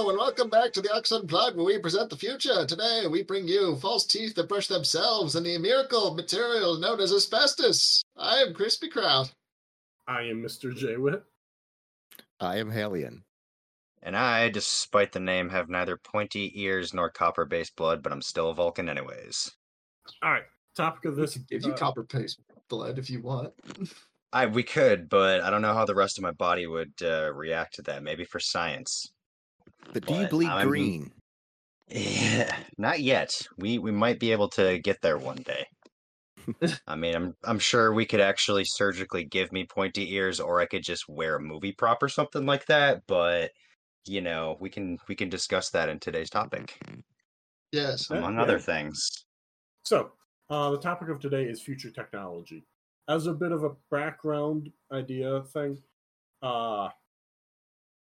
Hello, and welcome back to the Ox Unplugged, where we present the future. Today, we bring you false teeth that brush themselves and the miracle material known as asbestos. I am Crispy Kraut. I am Mr. J Wit. I am Halion. And I, despite the name, have neither pointy ears nor copper based blood, but I'm still a Vulcan anyways. All right, topic of We this. can give you uh, copper paste blood if you want. I we could, but I don't know how the rest of my body would uh, react to that. Maybe for science. But do you But bleed I'm- green? Yeah, not yet. We we might be able to get there one day. I mean, I'm I'm sure we could actually surgically give me pointy ears, or I could just wear a movie prop or something like that. But you know, we can we can discuss that in today's topic, Yes. Among yeah. other things. So, uh, the topic of today is future technology. As a bit of a background idea thing, uh,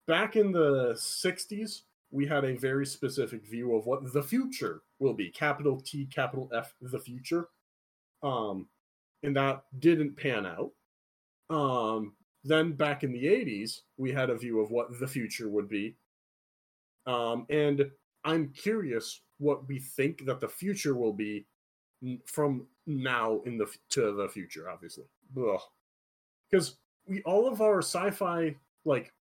back in the 60s, we had a very specific view of what the future will be capital T, capital F, the future. Um, and that didn't pan out. Um, then back in the 80s, we had a view of what the future would be. Um, and I'm curious what we think that the future will be from now in the to the future, obviously. Because we all of our sci-fi like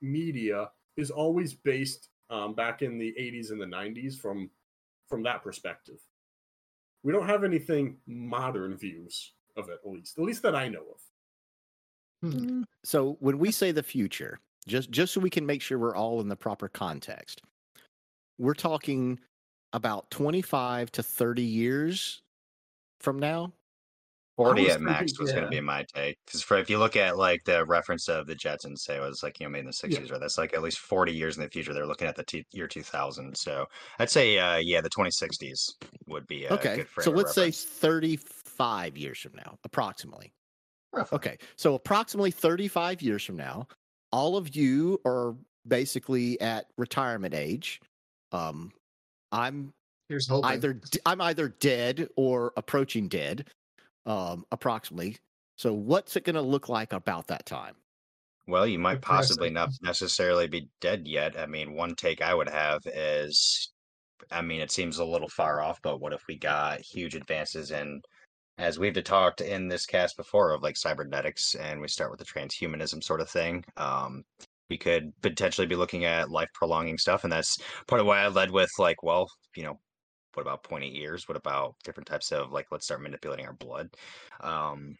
media is always based um, back in the 80s and the 90s from from that perspective. We don't have anything modern views of it, at least, at least that I know of. Hmm. So when we say the future, just just so we can make sure we're all in the proper context, we're talking about 25 to 30 years from now. 40 at max thinking- was going to be my take. Because if you look at like the reference of the Jetsons, say it was like, you know, made in the 60s, right? That's like at least 40 years in the future. They're looking at the t- year 2000. So I'd say, uh, yeah, the 2060s would be a okay. good frame So let's say 35 years from now, approximately. Roughly. Okay. So approximately 35 years from now, all of you are basically at retirement age. Um I'm Here's hoping. either d- I'm either dead or approaching dead, um, approximately. So what's it going to look like about that time? Well, you might possibly not necessarily be dead yet. I mean, one take I would have is, I mean, it seems a little far off, but what if we got huge advances in, as we've talked in this cast before, of like cybernetics, and we start with the transhumanism sort of thing. Um, we could potentially be looking at life prolonging stuff, and that's part of why I led with like, well, you know, what about pointy ears? What about different types of like, let's start manipulating our blood. Um,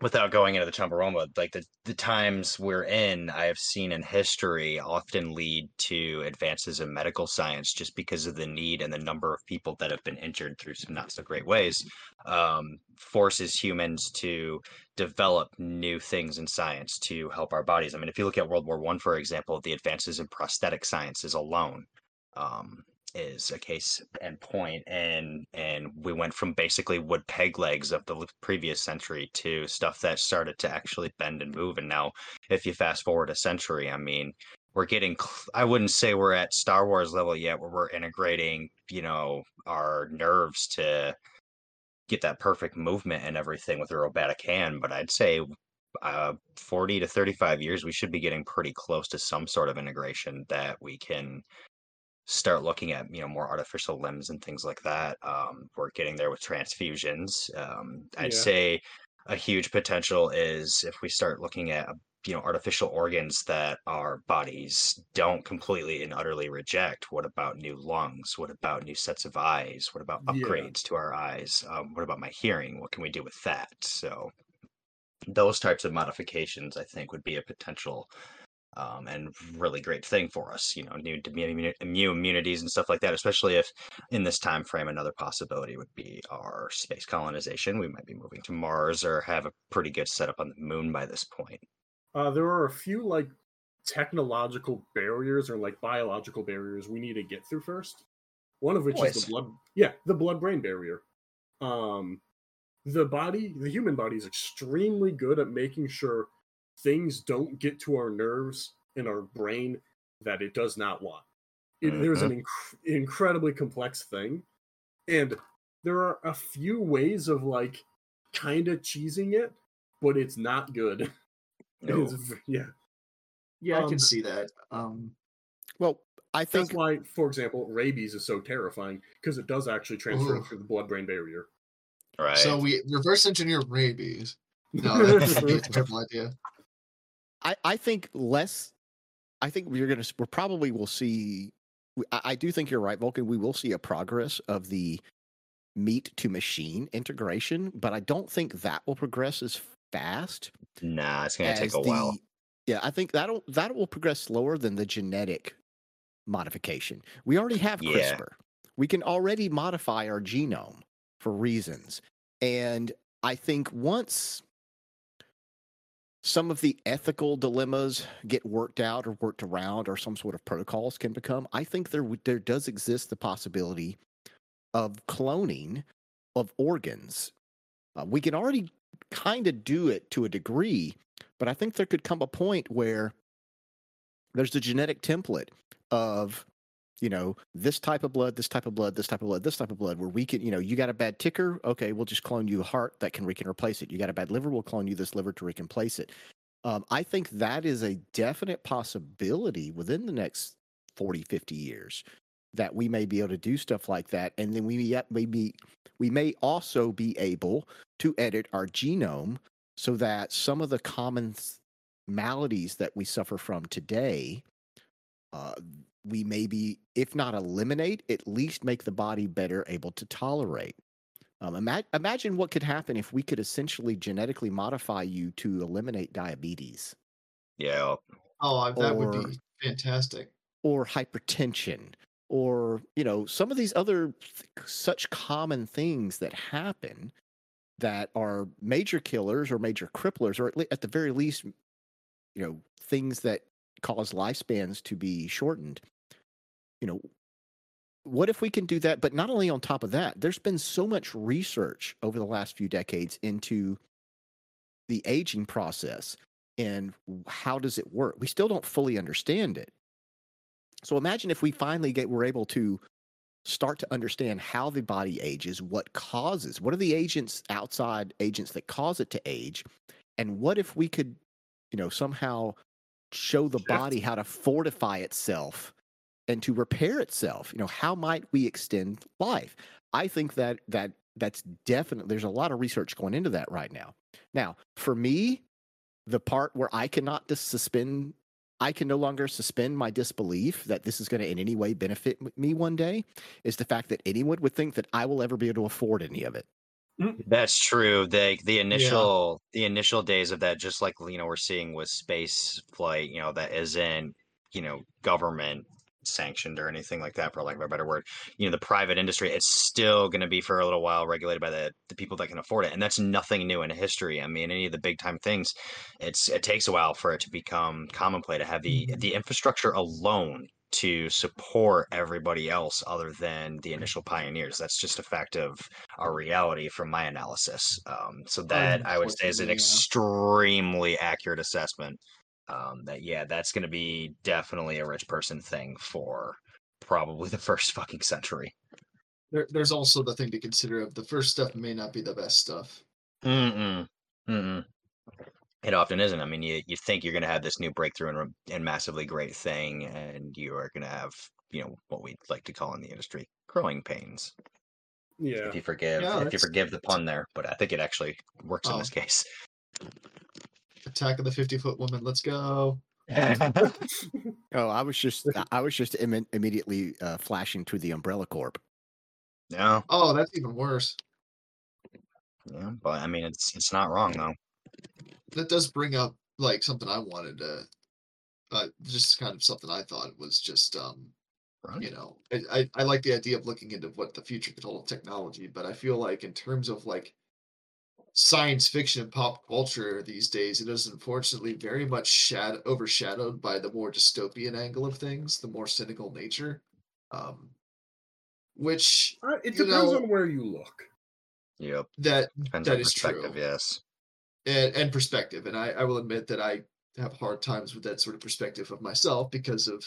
without going into the Chambaroma, like the, the times we're in, I have seen in history often lead to advances in medical science just because of the need and the number of people that have been injured through some not so great ways. Um, forces humans to develop new things in science to help our bodies. I mean, if you look at World War One, for example, the advances in prosthetic sciences alone. Um, is a case and point and and we went from basically wood peg legs of the previous century to stuff that started to actually bend and move and now if you fast forward a century i mean we're getting i wouldn't say we're at star wars level yet where we're integrating you know our nerves to get that perfect movement and everything with a robotic hand but i'd say uh 40 to 35 years we should be getting pretty close to some sort of integration that we can start looking at you know more artificial limbs and things like that um, we're getting there with transfusions um, i'd Yeah. say a huge potential is if we start looking at you know artificial organs that our bodies don't completely and utterly reject what about new lungs? What about new sets of eyes? What about Yeah. upgrades to our eyes? Um, what about my hearing? What can we do with that? So those types of modifications i think would be a potential um, and really great thing for us. You know, new immune, immunities and stuff like that. Especially if in this time frame, another possibility would be our space colonization. We might be moving to Mars or have a pretty good setup on the moon by this point. Uh, there are a few like technological barriers or like biological barriers we need to get through first. One of which is the blood, yeah, the blood-brain barrier. Um, the body, the human body, is extremely good at making sure things don't get to our nerves and our brain that it does not want. It, There's an inc- incredibly complex thing, and there are a few ways of like kind of cheesing it, but it's not good. No. is v- yeah. yeah, I um, can see that. Um, Well, I think That's why, for example, rabies is so terrifying because it does actually transfer Ooh. through the blood-brain barrier. Right. So we reverse engineer rabies. No, that'd a terrible idea. I, I think less. I think we're gonna. We're probably will see. I, I do think you're right, Vulcan. We will see a progress of the meat to machine integration, but I don't think that will progress as fast nah, it's gonna take a while. Yeah, I think that'll that will progress slower than the genetic modification. We already have Yeah. CRISPR. We can already modify our genome for reasons. And I think once some of the ethical dilemmas get worked out or worked around or some sort of protocols can become, I think there there does exist the possibility of cloning of organs. Uh, we can already kind of do it to a degree, but I think there could come a point where there's a genetic template of, you know, this type of blood, this type of blood, this type of blood, this type of blood, where we can, you know, you got a bad ticker, okay, we'll just clone you a heart that can we can replace it. You got a bad liver, we'll clone you this liver to replace it. Um, I think that is a definite possibility within the next 40, 50 years that we may be able to do stuff like that. And then we yet maybe we may also be able to edit our genome so that some of the common maladies that we suffer from today uh, we maybe if not eliminate at least make the body better able to tolerate um, ima- imagine what could happen if we could essentially genetically modify you to eliminate diabetes Yeah. Oh, I- that would be fantastic. or hypertension or you know some of these other th- such common things that happen that are major killers or major cripplers or at, le- at the very least you know things that cause lifespans to be shortened you know what if we can do that? But not only on top of that there's been so much research over the last few decades into the aging process and how does it work? We still don't fully understand it. So imagine if we finally get we're able to start to understand how the body ages, what causes, what are the agents outside agents that cause it to age, and what if we could, you know, somehow show the body how to fortify itself and to repair itself. You know, how might we extend life? I think that that that's definitely there's a lot of research going into that right now. Now, for me, the part where I cannot dis- suspend I can no longer suspend my disbelief that this is going to in any way benefit me one day is the fact that anyone would think that I will ever be able to afford any of it. Mm. That's true. The the initial the initial days of that, just like you know, we're seeing with space flight, you know, that isn't, you know, government sanctioned or anything like that, for lack of a better word. You know, the private industry, it's still gonna be for a little while regulated by the, the people that can afford it. And that's nothing new in history. I mean, any of the big time things, it's it takes a while for it to become commonplace to have the the infrastructure alone to support everybody else other than the initial pioneers. That's just a fact of our reality from my analysis. Um, so that I would say is an extremely accurate assessment. Um, that yeah, that's going to be definitely a rich person thing for probably the first fucking century. There, there's also the thing to consider of the first stuff may not be the best stuff. Mm-mm. Mm-mm. It often isn't. I mean, you, you think you're going to have this new breakthrough and, and massively great thing, and you are going to have, you know, what we like to call in the industry growing pains. Yeah. If you forgive, Yeah, if you forgive the pun there, but I think it actually works in Oh. this case. Attack of the 50 foot woman. Let's go. Oh, I was just I- I was just Im- immediately uh, flashing to the Umbrella Corp. Yeah. Oh, that's even worse. yeah, but I mean, it's it's not wrong though. That does bring up like something I wanted to, uh, just kind of something I thought was just, um, Right? you know, I, I, I like the idea of looking into what the future could hold of technology, but I feel like in terms of like science fiction and pop culture these days, it is unfortunately very much shad- overshadowed by the more dystopian angle of things, the more cynical nature. Um, which Uh, it You depends know- on where you look. Yep. that Depends that on is perspective. true. Yes. and, and perspective. And I, I will admit that I have hard times with that sort of perspective of myself because of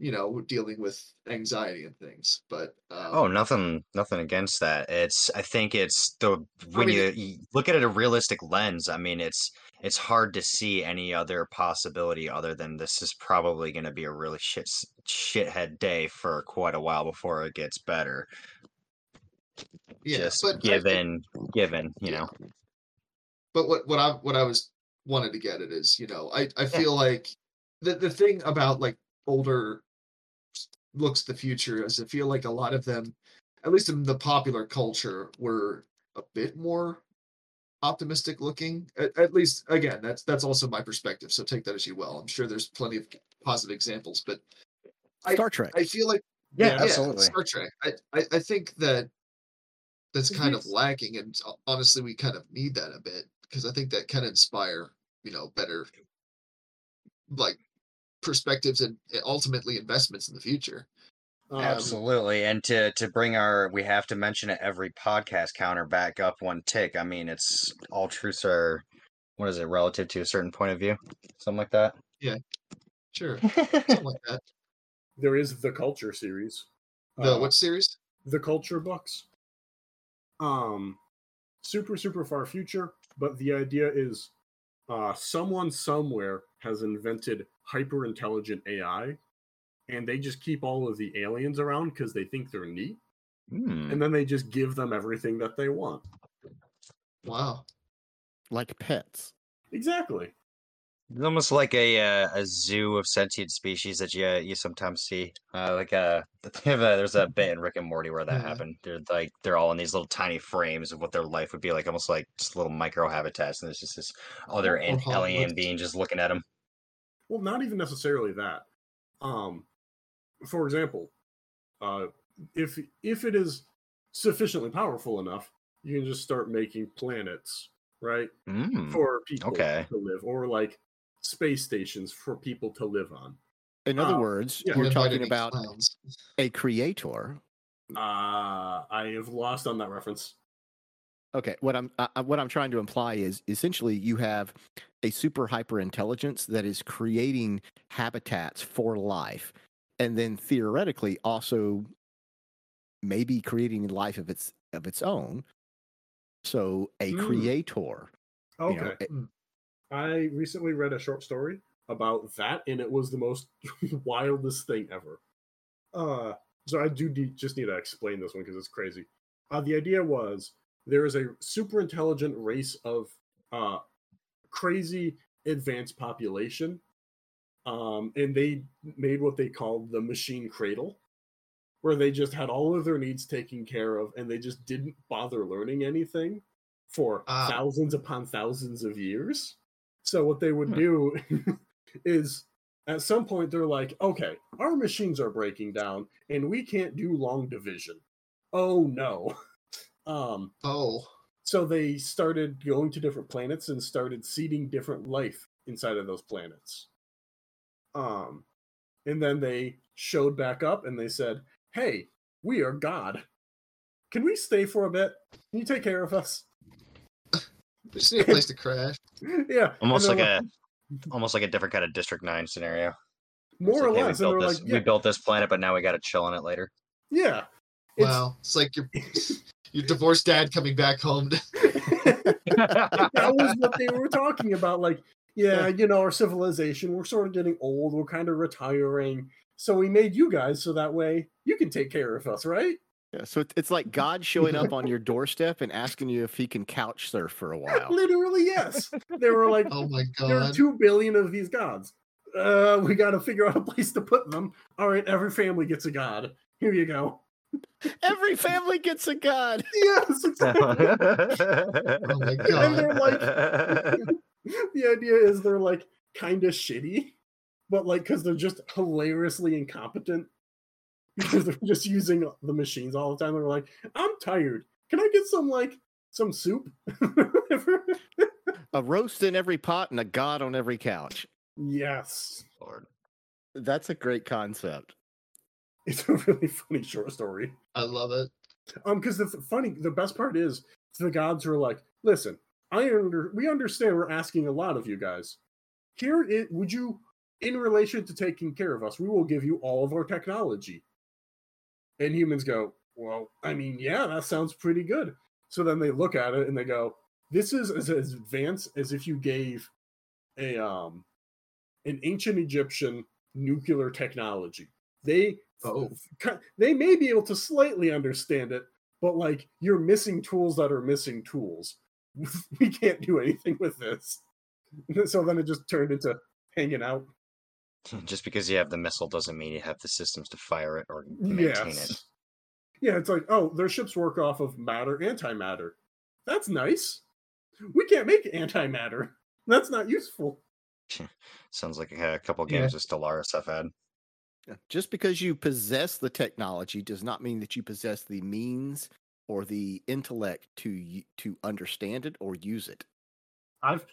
you know, dealing with anxiety and things. But um, Oh, nothing, nothing against that. It's, I think it's the when mean, you, you look at it a realistic lens. I mean, it's it's hard to see any other possibility other than this is probably going to be a really shit shithead day for quite a while before it gets better. yeah, Just I think- given, given, you Yeah. know. but what what I what I was wanted to get at is, you know, I I feel like the the thing about like older looks the future as I feel like a lot of them, at least in the popular culture, were a bit more optimistic looking. At, at least again, that's that's also my perspective. So take that as you will. I'm sure there's plenty of positive examples, but I- Star Trek. I feel like Yeah, absolutely, Star Trek. I, I I think that that's kind of mhm. lacking, and honestly, we kind of need that a bit because I think that can inspire, you know, better like perspectives and ultimately investments in the future. Um, Absolutely. And to to bring our we have to mention it every podcast counter back up one tick. I mean, it's all truths are what is it relative to a certain point of view? Something like that. Yeah. Sure, something like that. There is the Culture series. The Uh, what series? the culture books. Um, super super far future, but the idea is, uh, someone somewhere has invented hyper intelligent AI, and they just keep all of the aliens around because they think they're neat, Hmm. and then they just give them everything that they want. Wow. like pets. Exactly. It's almost like a uh, a zoo of sentient species that you you sometimes see. Uh, like a they have a- there's a bit in Rick and Morty where that Yeah. happened. They're like they're all in these little tiny frames of what their life would be like, almost like just little micro habitats, and there's just this other Or alien being just looking at them. Well, not even necessarily that. Um, for example, uh, if if it is sufficiently powerful enough, you can just start making planets, right? Mm. for people okay. to live, or like space stations for people to live on. In other Uh, words, yeah. you're talking about clowns. a creator. Uh, I have lost on that reference. Okay, what I'm uh, uh, what I'm trying to imply is essentially you have a super hyper intelligence that is creating habitats for life, and then theoretically also maybe creating life of its of its own. So a Hmm. creator. you Okay. know, it- I recently read a short story about that, and it was the most wildest thing ever. Uh, so I do need, just need to explain this one because it's crazy. Uh, the idea was there is a super intelligent race of uh, crazy advanced population, um, and they made what they called the machine cradle, where they just had all of their needs taken care of, and they just didn't bother learning anything for Ah. thousands upon thousands of years. So what they would Hmm. do is at some point they're like, okay, our machines are breaking down and we can't do long division. Oh no. Um Oh, so they started going to different planets and started seeding different life inside of those planets. Um and then they showed back up and they said, "Hey, we are God. Can we stay for a bit? Can you take care of us?" we just need a place to crash. yeah, Almost they're like a almost like a different kind of District Nine scenario. It's more or hey, less. we built this like, we built this planet, but now we got to chill on it later. yeah, yeah. It's, Wow, it's like your your divorced dad coming back home. that was what they were talking about. Like, yeah, you know, our civilization, we're sort of getting old, we're kind of retiring. So we made you guys so that way you can take care of us, right? Yeah, so it's like God showing up on your doorstep and asking you if he can couch surf for a while. Literally, yes. They were like, oh my god, there are two billion of these gods. Uh, we got to figure out a place to put them. All right, every family gets a god. Here you go. Every family gets a God. Yes, exactly. Oh my god. and they're like, the idea is they're like kind of shitty, but like because they're just hilariously incompetent because they're just using the machines all the time. They're like, I'm tired. Can I get some like some soup? A roast in every pot and a God on every couch. yes, Lord. That's a great concept. It's a really funny short story. I love it. Um, because the th- funny, the best part is the gods are like, listen, I under we understand we're asking a lot of you guys. Here it would you in relation to taking care of us, we will give you all of our technology. And humans go, well, I mean, yeah, that sounds pretty good. So then they look at it and they go, this is as advanced as if you gave a um an ancient Egyptian nuclear technology. They uh, Oh. they may be able to slightly understand it, but like you're missing tools that are missing tools. We can't do anything with this. So then it just turned into hanging out. Just because you have the missile doesn't mean you have the systems to fire it or maintain it. Yeah, it's like, oh, their ships work off of matter, antimatter. That's nice. We can't make antimatter. That's not useful. Sounds like a, couple Yeah. games of Stellaris I've had. Yeah. Just because you possess the technology does not mean that you possess the means or the intellect to to understand it or use it. I've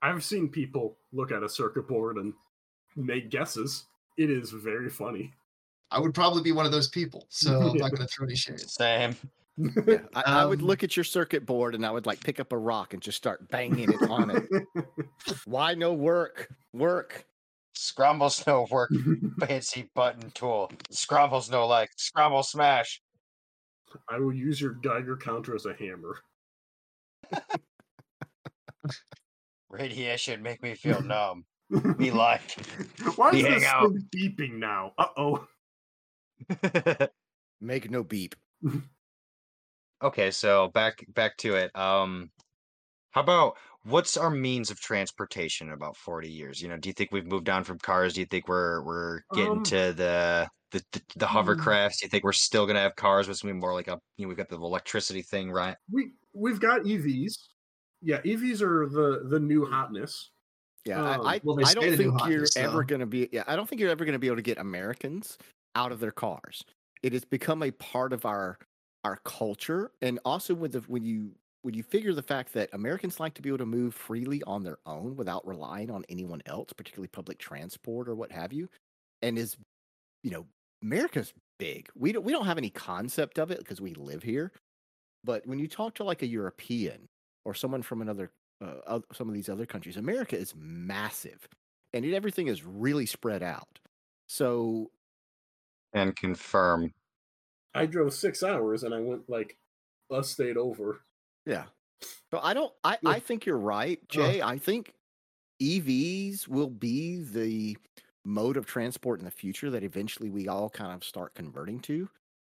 I've seen people look at a circuit board and make guesses. It is very funny. I would probably be one of those people, so I'm not going to throw any shade. Same. Yeah, I, I would Um, look at your circuit board and I would like pick up a rock and just start banging it on it. Why no work? Work. Scrambles no work. Fancy button tool. Scrambles no like. Scramble smash. I will use your Geiger counter as a hammer. Radiation make me feel numb. Be like. Why is this out. thing beeping now? Uh oh. Make no beep. okay, so back back to it. Um how about what's our means of transportation in about 40 years? You know, do you think we've moved on from cars? Do you think we're we're getting Um, to the the, the, the hmm. hovercrafts? Do you think we're still gonna have cars, but it's gonna be more like a you know, we've got the electricity thing, right? We we've got EVs. Yeah, EVs are the the new hotness. Yeah, Um, I, I, well, I don't the new think you're hotness, ever though. going to be. Yeah, I don't think you're ever going to be able to get Americans out of their cars. It has become a part of our our culture, and also with the when you when you figure the fact that Americans like to be able to move freely on their own without relying on anyone else, particularly public transport or what have you, and is you know America's big. We don't we don't have any concept of it because we live here, but when you talk to like a European or someone from another uh, some of these other countries, America is massive, and it, everything is really spread out. So And confirm. I drove six hours and I went like a state over. Yeah, so I don't. I Yeah. I think you're right, uh-huh. Jay. I think EVs will be the mode of transport in the future that eventually we all kind of start converting to.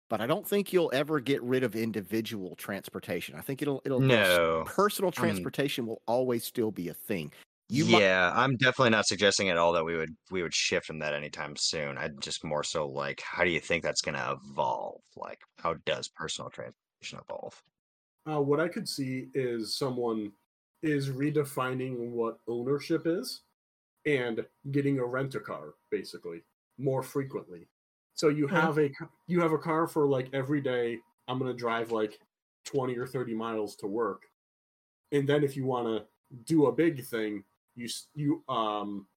But I don't think you'll ever get rid of individual transportation. I think it'll it'll No. personal I mean- transportation will always still be a thing. You might- yeah, I'm definitely not suggesting at all that we would we would shift from that anytime soon. I just more so like, how do you think that's going to evolve? Like, how does personal transportation evolve? Uh, what I could see is someone is redefining what ownership is and getting a rent a car basically more frequently. So you Yeah. have a you have a car for like every day. I'm gonna drive like twenty or thirty miles to work, and then if you want to do a big thing, you you um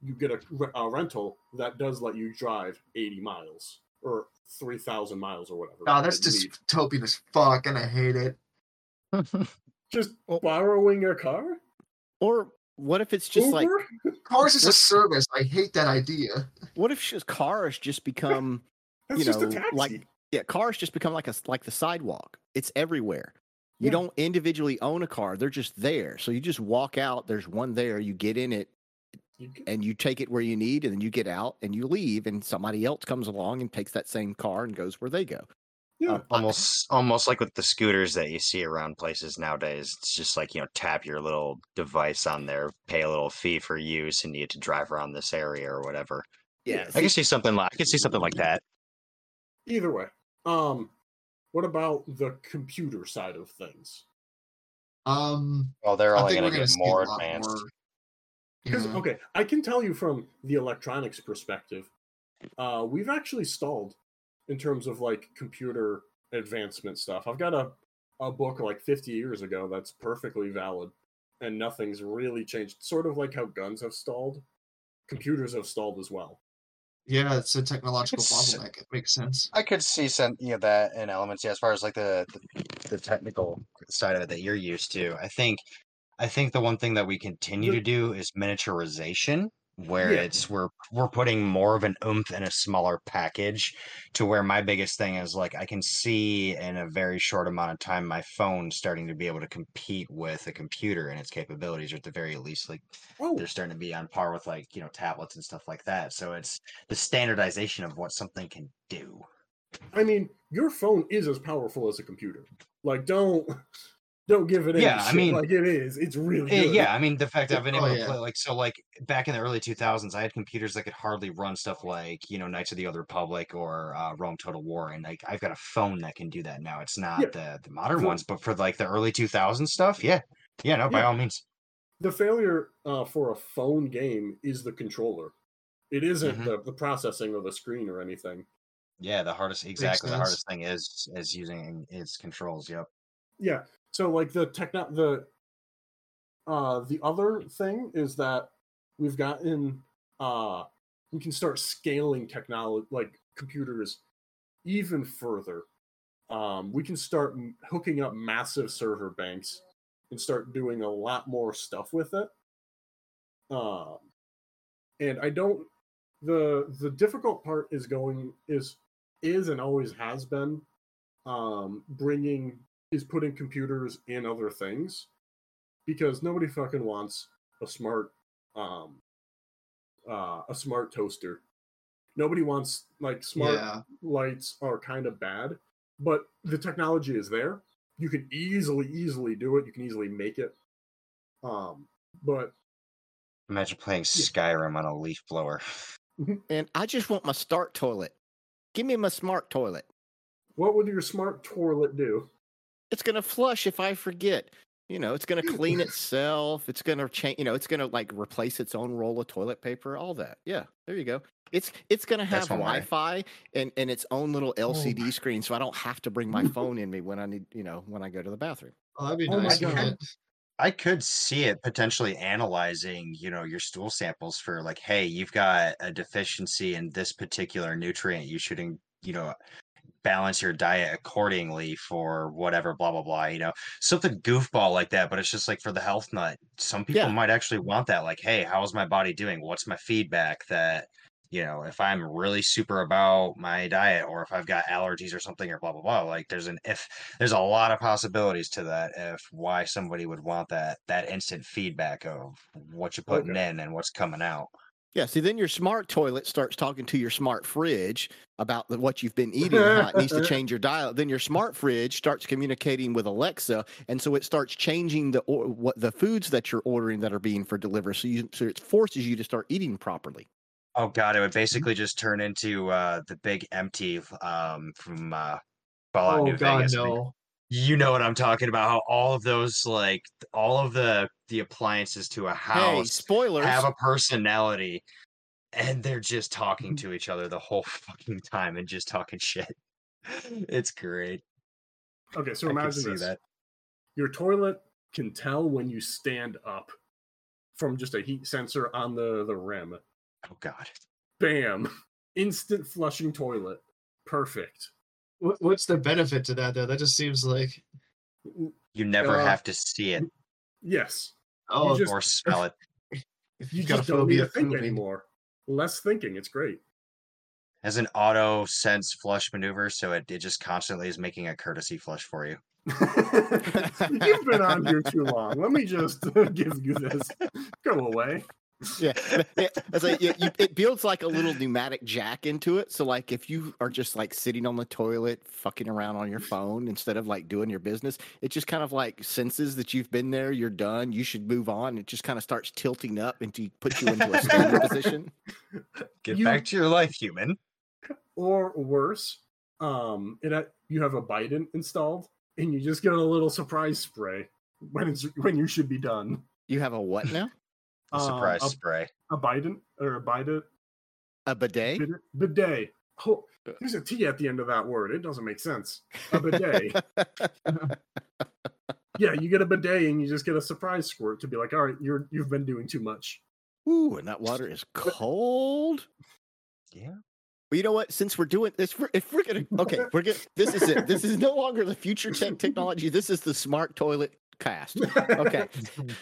you get a, a rental that does let you drive eighty miles or three thousand miles or whatever. Oh, that's that you need. dystopian as fuck, and I hate it. just Well- borrowing your car. or what if it's just like Cars is a service. I hate that idea. what if just cars just become That's you just know, a taxi. like yeah, cars just become like a s- like the sidewalk. It's everywhere. You Yeah. don't individually own a car; they're just there. So you just walk out. There's one there. You get in it, You can- and you take it where you need, and then you get out and you leave, and somebody else comes along and takes that same car and goes where they go. yeah, Um, I- almost almost like with the scooters that you see around places nowadays. It's just like, you know, tap your little device on there, pay a little fee for use, and you get to drive around this area or whatever. yeah, I can see something like I can see something like that. either way. Um, what about the computer side of things? Um, Well, they're I only going to get more advanced. more. Because yeah. okay, I can tell you from the electronics perspective, uh, we've actually stalled in terms of like computer advancement stuff. I've got a a book like 50 years ago that's perfectly valid, and nothing's really changed. Sort of like how guns have stalled, computers have stalled as well. Yeah, it's a technological It's- bottleneck. It makes sense. I could see some you know that in elements. Yeah, as far as like the, the the technical side of it that you're used to, I think I think the one thing that we continue mm-hmm. to do is miniaturization. where Yeah. it's we're we're putting more of an oomph in a smaller package to where my biggest thing is like I can see in a very short amount of time my phone starting to be able to compete with a computer and its capabilities or at the very least like they're starting to be on par with like you know tablets and stuff like that so it's the standardization of what something can do I mean, your phone is as powerful as a computer. Like, don't don't give it any Yeah, I mean- like it is. It's really Eh, good. yeah i mean the fact that i've been able Oh, to yeah. play like so like back in the early 2000s i had computers that could hardly run stuff like you know knights of the old republic or uh, rome total war and like i've got a phone that can do that now it's not Yeah. the the modern The- ones but for like the early 2000s stuff yeah yeah no by Yeah. all means The failure uh, for a phone game is the controller. It isn't Mhm. the, the processing of the screen or anything. yeah the hardest exactly the hardest thing is is using its controls yep Yeah. So like the techno the uh the other thing is that we've gotten uh we can start scaling technology like computers even further. Um we can start m- hooking up massive server banks and start doing a lot more stuff with it. Um and I don't the the difficult part is going is is and always has been um bringing is putting computers in other things because nobody fucking wants a smart um uh a smart toaster. Nobody wants like smart Yeah. lights are kind of bad but the technology is there. You can easily easily do it. You can easily make it. Um but imagine playing skyrim on a leaf blower. And I just want my start toilet. Give me my smart toilet. what would your smart toilet do It's gonna flush if I forget. You know, it's gonna clean itself. It's gonna change. You know, it's gonna like replace its own roll of toilet paper. All that. Yeah, there you go. It's it's gonna have That's one way. Wi-Fi and and its own little Oh LCD my- screen, so I don't have to bring my phone in me when I need. You know, when I go to the bathroom. Oh, that'd be Oh my nice. God. wouldn't it? I could see it potentially analyzing, you know, your stool samples for like, hey, you've got a deficiency in this particular nutrient. You should, in- you know, balance your diet accordingly for whatever, blah blah blah. You know, something goofball like that. But it's just like for the health nut, some people Yeah. might actually want that. Like, hey, how's my body doing? What's my feedback? That you know, if I'm really super about my diet, or if I've got allergies or something, or blah blah blah. Like, there's an if there's a lot of possibilities to that if why somebody would want that that instant feedback of what you're oh, putting Okay. in and what's coming out Yeah. See, then your smart toilet starts talking to your smart fridge about the, what you've been eating and how it needs to change your diet. Then your smart fridge starts communicating with Alexa, and so it starts changing the or, what the foods that you're ordering that are being for delivery. So you so it forces you to start eating properly. oh god it would basically just turn into uh the big empty um from uh fallout Oh new God, vegas I mean, no. You know what i'm talking about how all of those like all of the the appliances to a Hey, house spoilers! have a personality and they're just talking mm-hmm. to each other the whole fucking time and just talking shit. It's great. Okay so I imagine see this. that. Your toilet can tell when you stand up from just a heat sensor on the the rim. Oh god. Bam. Instant flushing toilet. Perfect what's the benefit to that though? That just seems like You never Uh, have to see it yes oh, just- or smell it. if you you've got a just don't need phobia to of think pooping. anymore less thinking it's great As an auto sense flush maneuver, so it, it just constantly is making a courtesy flush for you. you've been on here too long let me just give you this go away yeah, yeah, it's like, yeah, you, it builds like a little pneumatic jack into it. So like if you are just like sitting on the toilet, fucking around on your phone instead of like doing your business, it just kind of like senses that you've been there, you're done, you should move on. It just kind of starts tilting up and to put you into a standing position. Get You- back to your life, human. or worse um it ha- you have a biden installed and you just get a little surprise spray when it's when you should be done You have a what now? A Um, surprise a, spray. a biden or a bidet A bidet? bidet, bidet. Oh, there's a T at the end of that word. It doesn't make sense. A bidet. yeah, you get a bidet and you just get a surprise squirt to be like, all right, you're you've been doing too much. Ooh, and that water is cold. Yeah. Well, you know what? Since we're doing this, if we're gonna okay, we're gonna. This is it. This is no longer the future tech technology. This is the smart toilet cast. Okay,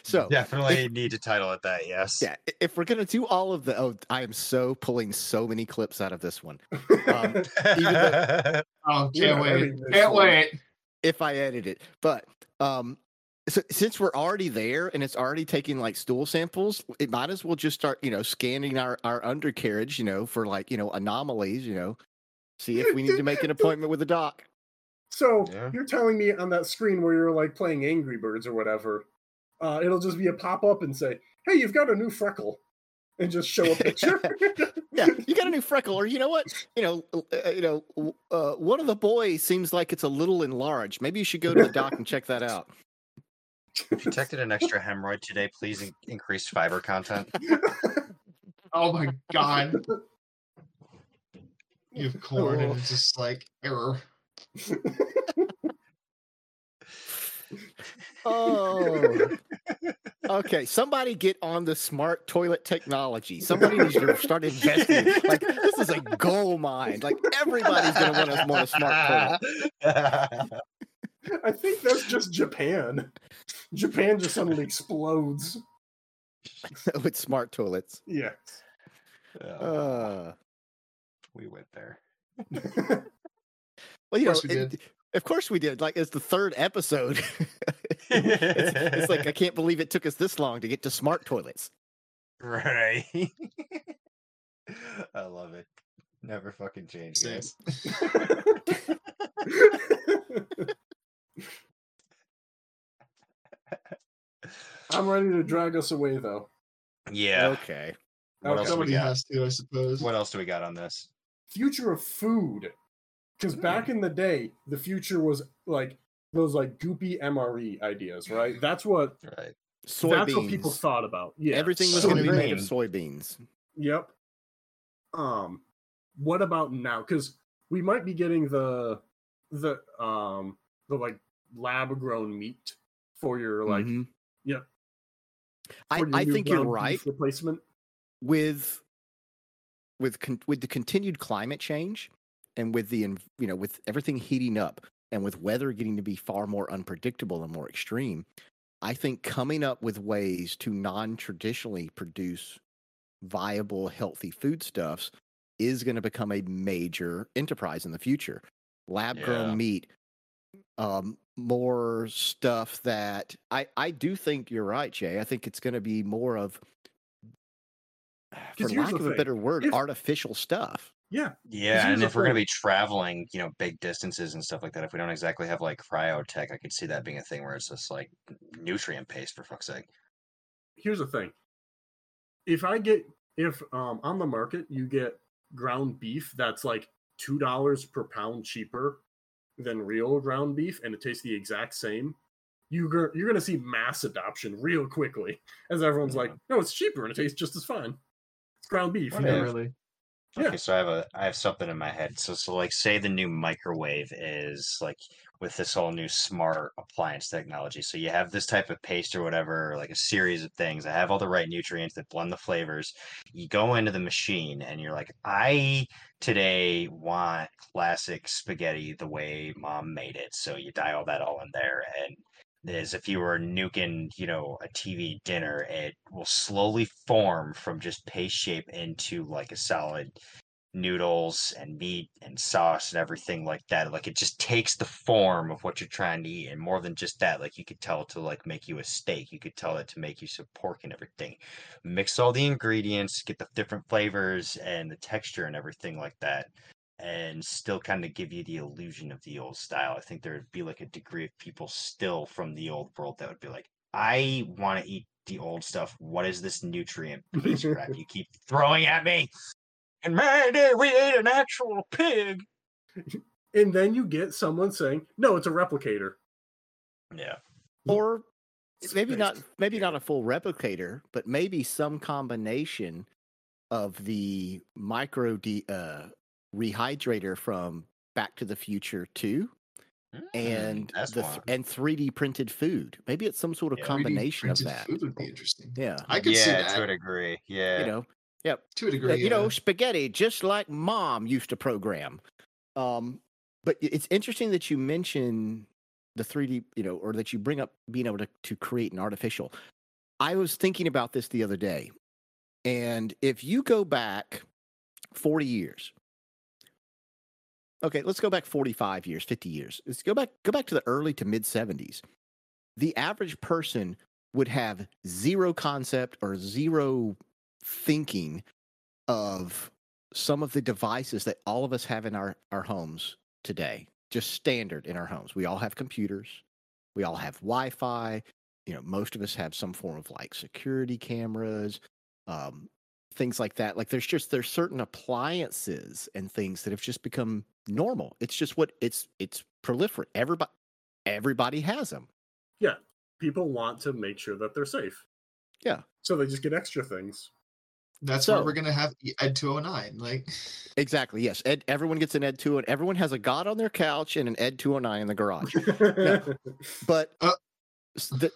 so definitely need to title it that. Yes. yeah, if we're gonna do all of the, oh, I am so pulling so many clips out of this one. Um, even though- Oh, can't not wait! editing Can't one. wait! if I edit it. But um, so, since we're already there and it's already taking like stool samples, it might as well just start, you know, scanning our our undercarriage, you know, for like you know anomalies, you know, see if we need to make an appointment with the doc. So Yeah. you're telling me on that screen where you're like playing Angry Birds or whatever, uh, it'll just be a pop up and say, "Hey, you've got a new freckle," and just show a picture. Yeah, you got a new freckle, or you know what, you know, uh, you know, uh, one of the boys seems like it's a little enlarged. Maybe you should go to the doc and check that out. Detected an extra hemorrhoid today. Please in- increase fiber content. Oh my god! You have corn, and Oh. it's just like error. Oh. Okay, somebody get on the smart toilet technology. Somebody needs to start investing. Like this is a gold mine. Like everybody's gonna want to want a smart toilet. I think that's just Japan. Japan just suddenly explodes. with smart toilets. Yeah. Uh, we went there. well, you know, we it- did. of course we did. Like it's the third episode. it's, it's like I can't believe it took us this long to get to smart toilets. Right. I love it. Never fucking change, guys. I'm ready to drag us away though. Yeah. Okay. What oh, else do we Somebody got? has to, I suppose. What else do we got on this? Future of food. Because back in the day, the future was like those like goopy MRE ideas, right? That's what Right. Soybeans. that's what people thought about. Yeah. Everything was going to be made of soybeans. Yep. Um, what about now? Because we might be getting the the um the like lab grown meat for your like Mhm. yeah. I, I think you're right. replacement. with with con- with the continued climate change and with the you know with everything heating up and with weather getting to be far more unpredictable and more extreme i think coming up with ways to non-traditionally produce viable healthy foodstuffs is going to become a major enterprise in the future. Lab grown Yeah. meat um more stuff that i i do think you're right jay i think it's going to be more of for lack of a better word if- artificial stuff Yeah. Yeah, and if we're gonna be traveling, you know, big distances and stuff like that, if we don't exactly have like cryotech, I could see that being a thing where it's just like nutrient paste for fuck's sake. Here's the thing. If I get if um on the market you get ground beef that's like two dollars per pound cheaper than real ground beef and it tastes the exact same, you go- you're gonna see mass adoption real quickly as everyone's like, no, it's cheaper and it tastes just as fine. It's ground beef. What you know? really. Yeah. Okay, so I have a I have something in my head. So so like say the new microwave is like with this whole new smart appliance technology. So you have this type of paste or whatever, like a series of things that have all the right nutrients that blend the flavors. You go into the machine and you're like, I today want classic spaghetti the way mom made it. So you dial that all in there and as if you were nuking, you know, a TV dinner, it will slowly form from just paste shape into like a solid noodles and meat and sauce and everything like that. Like it just takes the form of what you're trying to eat, and more than just that, like you could tell it to like make you a steak. You could tell it to make you some pork and everything. Mix all the ingredients, get the different flavors and the texture and everything like that. And still kind of give you the illusion of the old style. I think there would be like a degree of people still from the old world that would be like, I want to eat the old stuff. What is this nutrient paste crap you keep throwing at me? And my day, we ate an actual pig. And then you get someone saying, no, it's a replicator. Yeah. or maybe Space. not maybe not a full replicator but maybe some combination of the micro de- uh, rehydrator from back to the future 2 and Mm, that's the one. and 3d printed food maybe it's some sort of Yeah. 3D combination of that Food would be interesting. yeah I could see yeah, that to a degree. Yeah. you know yep to a Uh, degree. you know spaghetti just like mom used to program um but it's interesting that you mention the 3D, you know, or that you bring up being able to, to create an artificial. I was thinking about this the other day. And if you go back 40 years, okay, let's go back 45 years, 50 years. Let's go back, go back to the early to mid 70s. The average person would have zero concept or zero thinking of some of the devices that all of us have in our, our homes today, just standard in our homes. We all have computers, we all have Wi Fi. You know, most of us have some form of like security cameras, um, things like that. Like there's just there's certain appliances and things that have just become normal. It's just what it's it's proliferate. Everybody everybody has them. Yeah, people want to make sure that they're safe. Yeah. So they just get extra things. That's So- where we're gonna have Ed 209. Like, Exactly. Yes. Ed. Everyone gets an Ed two, and everyone has a God on their couch and an Ed two hundred nine in the garage. but Uh, s- the,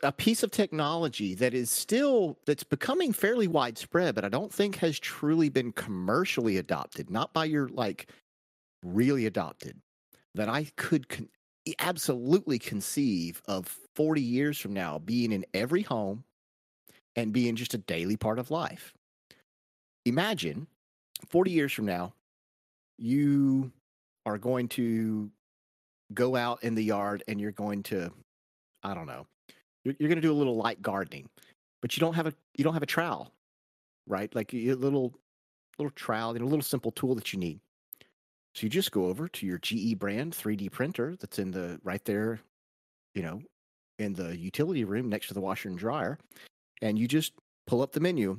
a piece of technology that is still that's becoming fairly widespread, but I don't think has truly been commercially adopted, not by your like really adopted. That I could con- absolutely conceive of forty years from now being in every home and being just a daily part of life. Imagine 40 years from now, you are going to go out in the yard and you're going to, I don't know, you're, you're going to do a little light gardening, but you don't have a you don't have a trowel, right? Like a little little trowel, know, a little simple tool that you need. So you just go over to your GE brand 3D printer that's in the right there, you know, in the utility room next to the washer and dryer, and you just pull up the menu.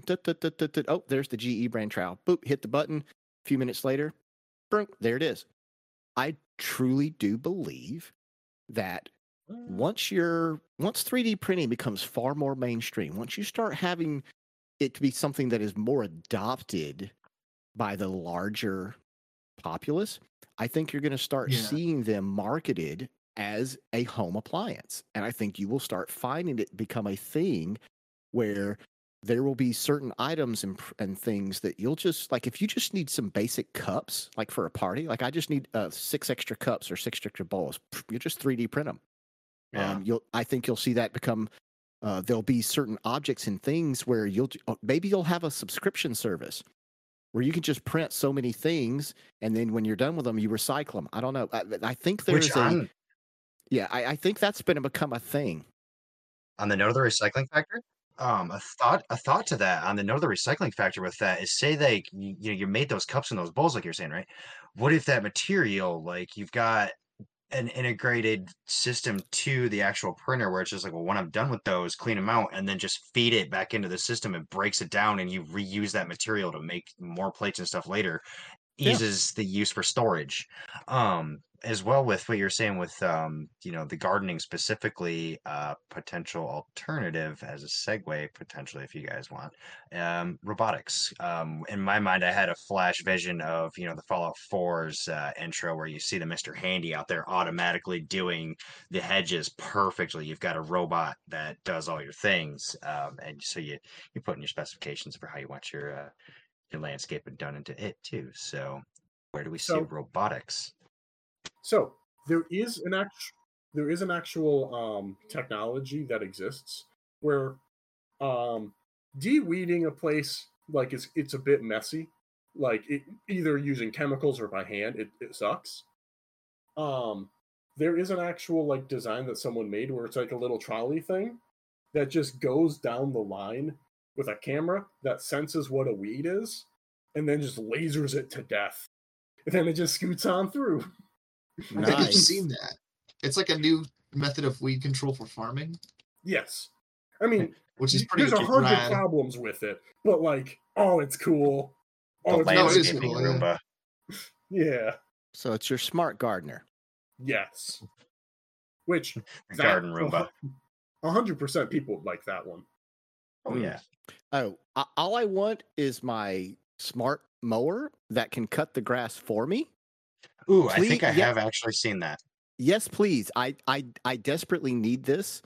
Oh, there's the GE brand trowel. Boop, hit the button. A few minutes later, there it is. I truly do believe that once you're once 3D printing becomes far more mainstream, once you start having it to be something that is more adopted by the larger populace, I think you're going to start Yeah. seeing them marketed as a home appliance. And I think you will start finding it become a thing where there will be certain items and, and things that you'll just like if you just need some basic cups like for a party like i just need uh, six extra cups or six extra bowls you just 3d print them Yeah. um, you'll i think you'll see that become uh, there'll be certain objects and things where you'll oh, maybe you'll have a subscription service where you can just print so many things and then when you're done with them you recycle them i don't know i, I think there's Which a on yeah I, I think that's going to become a thing on the note of the recycling factor, um, a thought a thought to that on the note of the recycling factor with that is say like you, you know you made those cups and those bowls like you're saying right. What if that material like you've got an integrated system to the actual printer where it's just like well when I'm done with those clean them out and then just feed it back into the system it breaks it down and you reuse that material to make more plates and stuff later Yeah. eases the use for storage um as well with what you're saying with um you know the gardening specifically uh potential alternative as a segue potentially if you guys want um robotics um in my mind i had a flash vision of you know the fallout 4's uh, intro where you see the mr handy out there automatically doing the hedges perfectly you've got a robot that does all your things um and so you you put in your specifications for how you want your uh your and done into it too so where do we see So- robotics So there is an actual there is an actual um, technology that exists where um, de-weeding a place like it's it's a bit messy, like it, either using chemicals or by hand. It, it sucks. Um, there is an actual like design that someone made where it's like a little trolley thing that just goes down the line with a camera that senses what a weed is and then just lasers it to death. And then it just scoots on through. I think I've Nice. seen that. It's like a new method of weed control for farming, Yes. I mean, which is pretty there's a hundred rad. problems with it, but like, oh, it's cool. the Oh, it's no, it is landscaping cool, yeah. Roomba. Yeah. so it's your smart gardener Yes. Which The that- garden Roomba. A hundred percent people like that one. Oh yeah. Oh, a- all I want is my smart mower that can cut the grass for me. Ooh, I think I yeah. have actually seen that. Yes, please. I I I desperately need this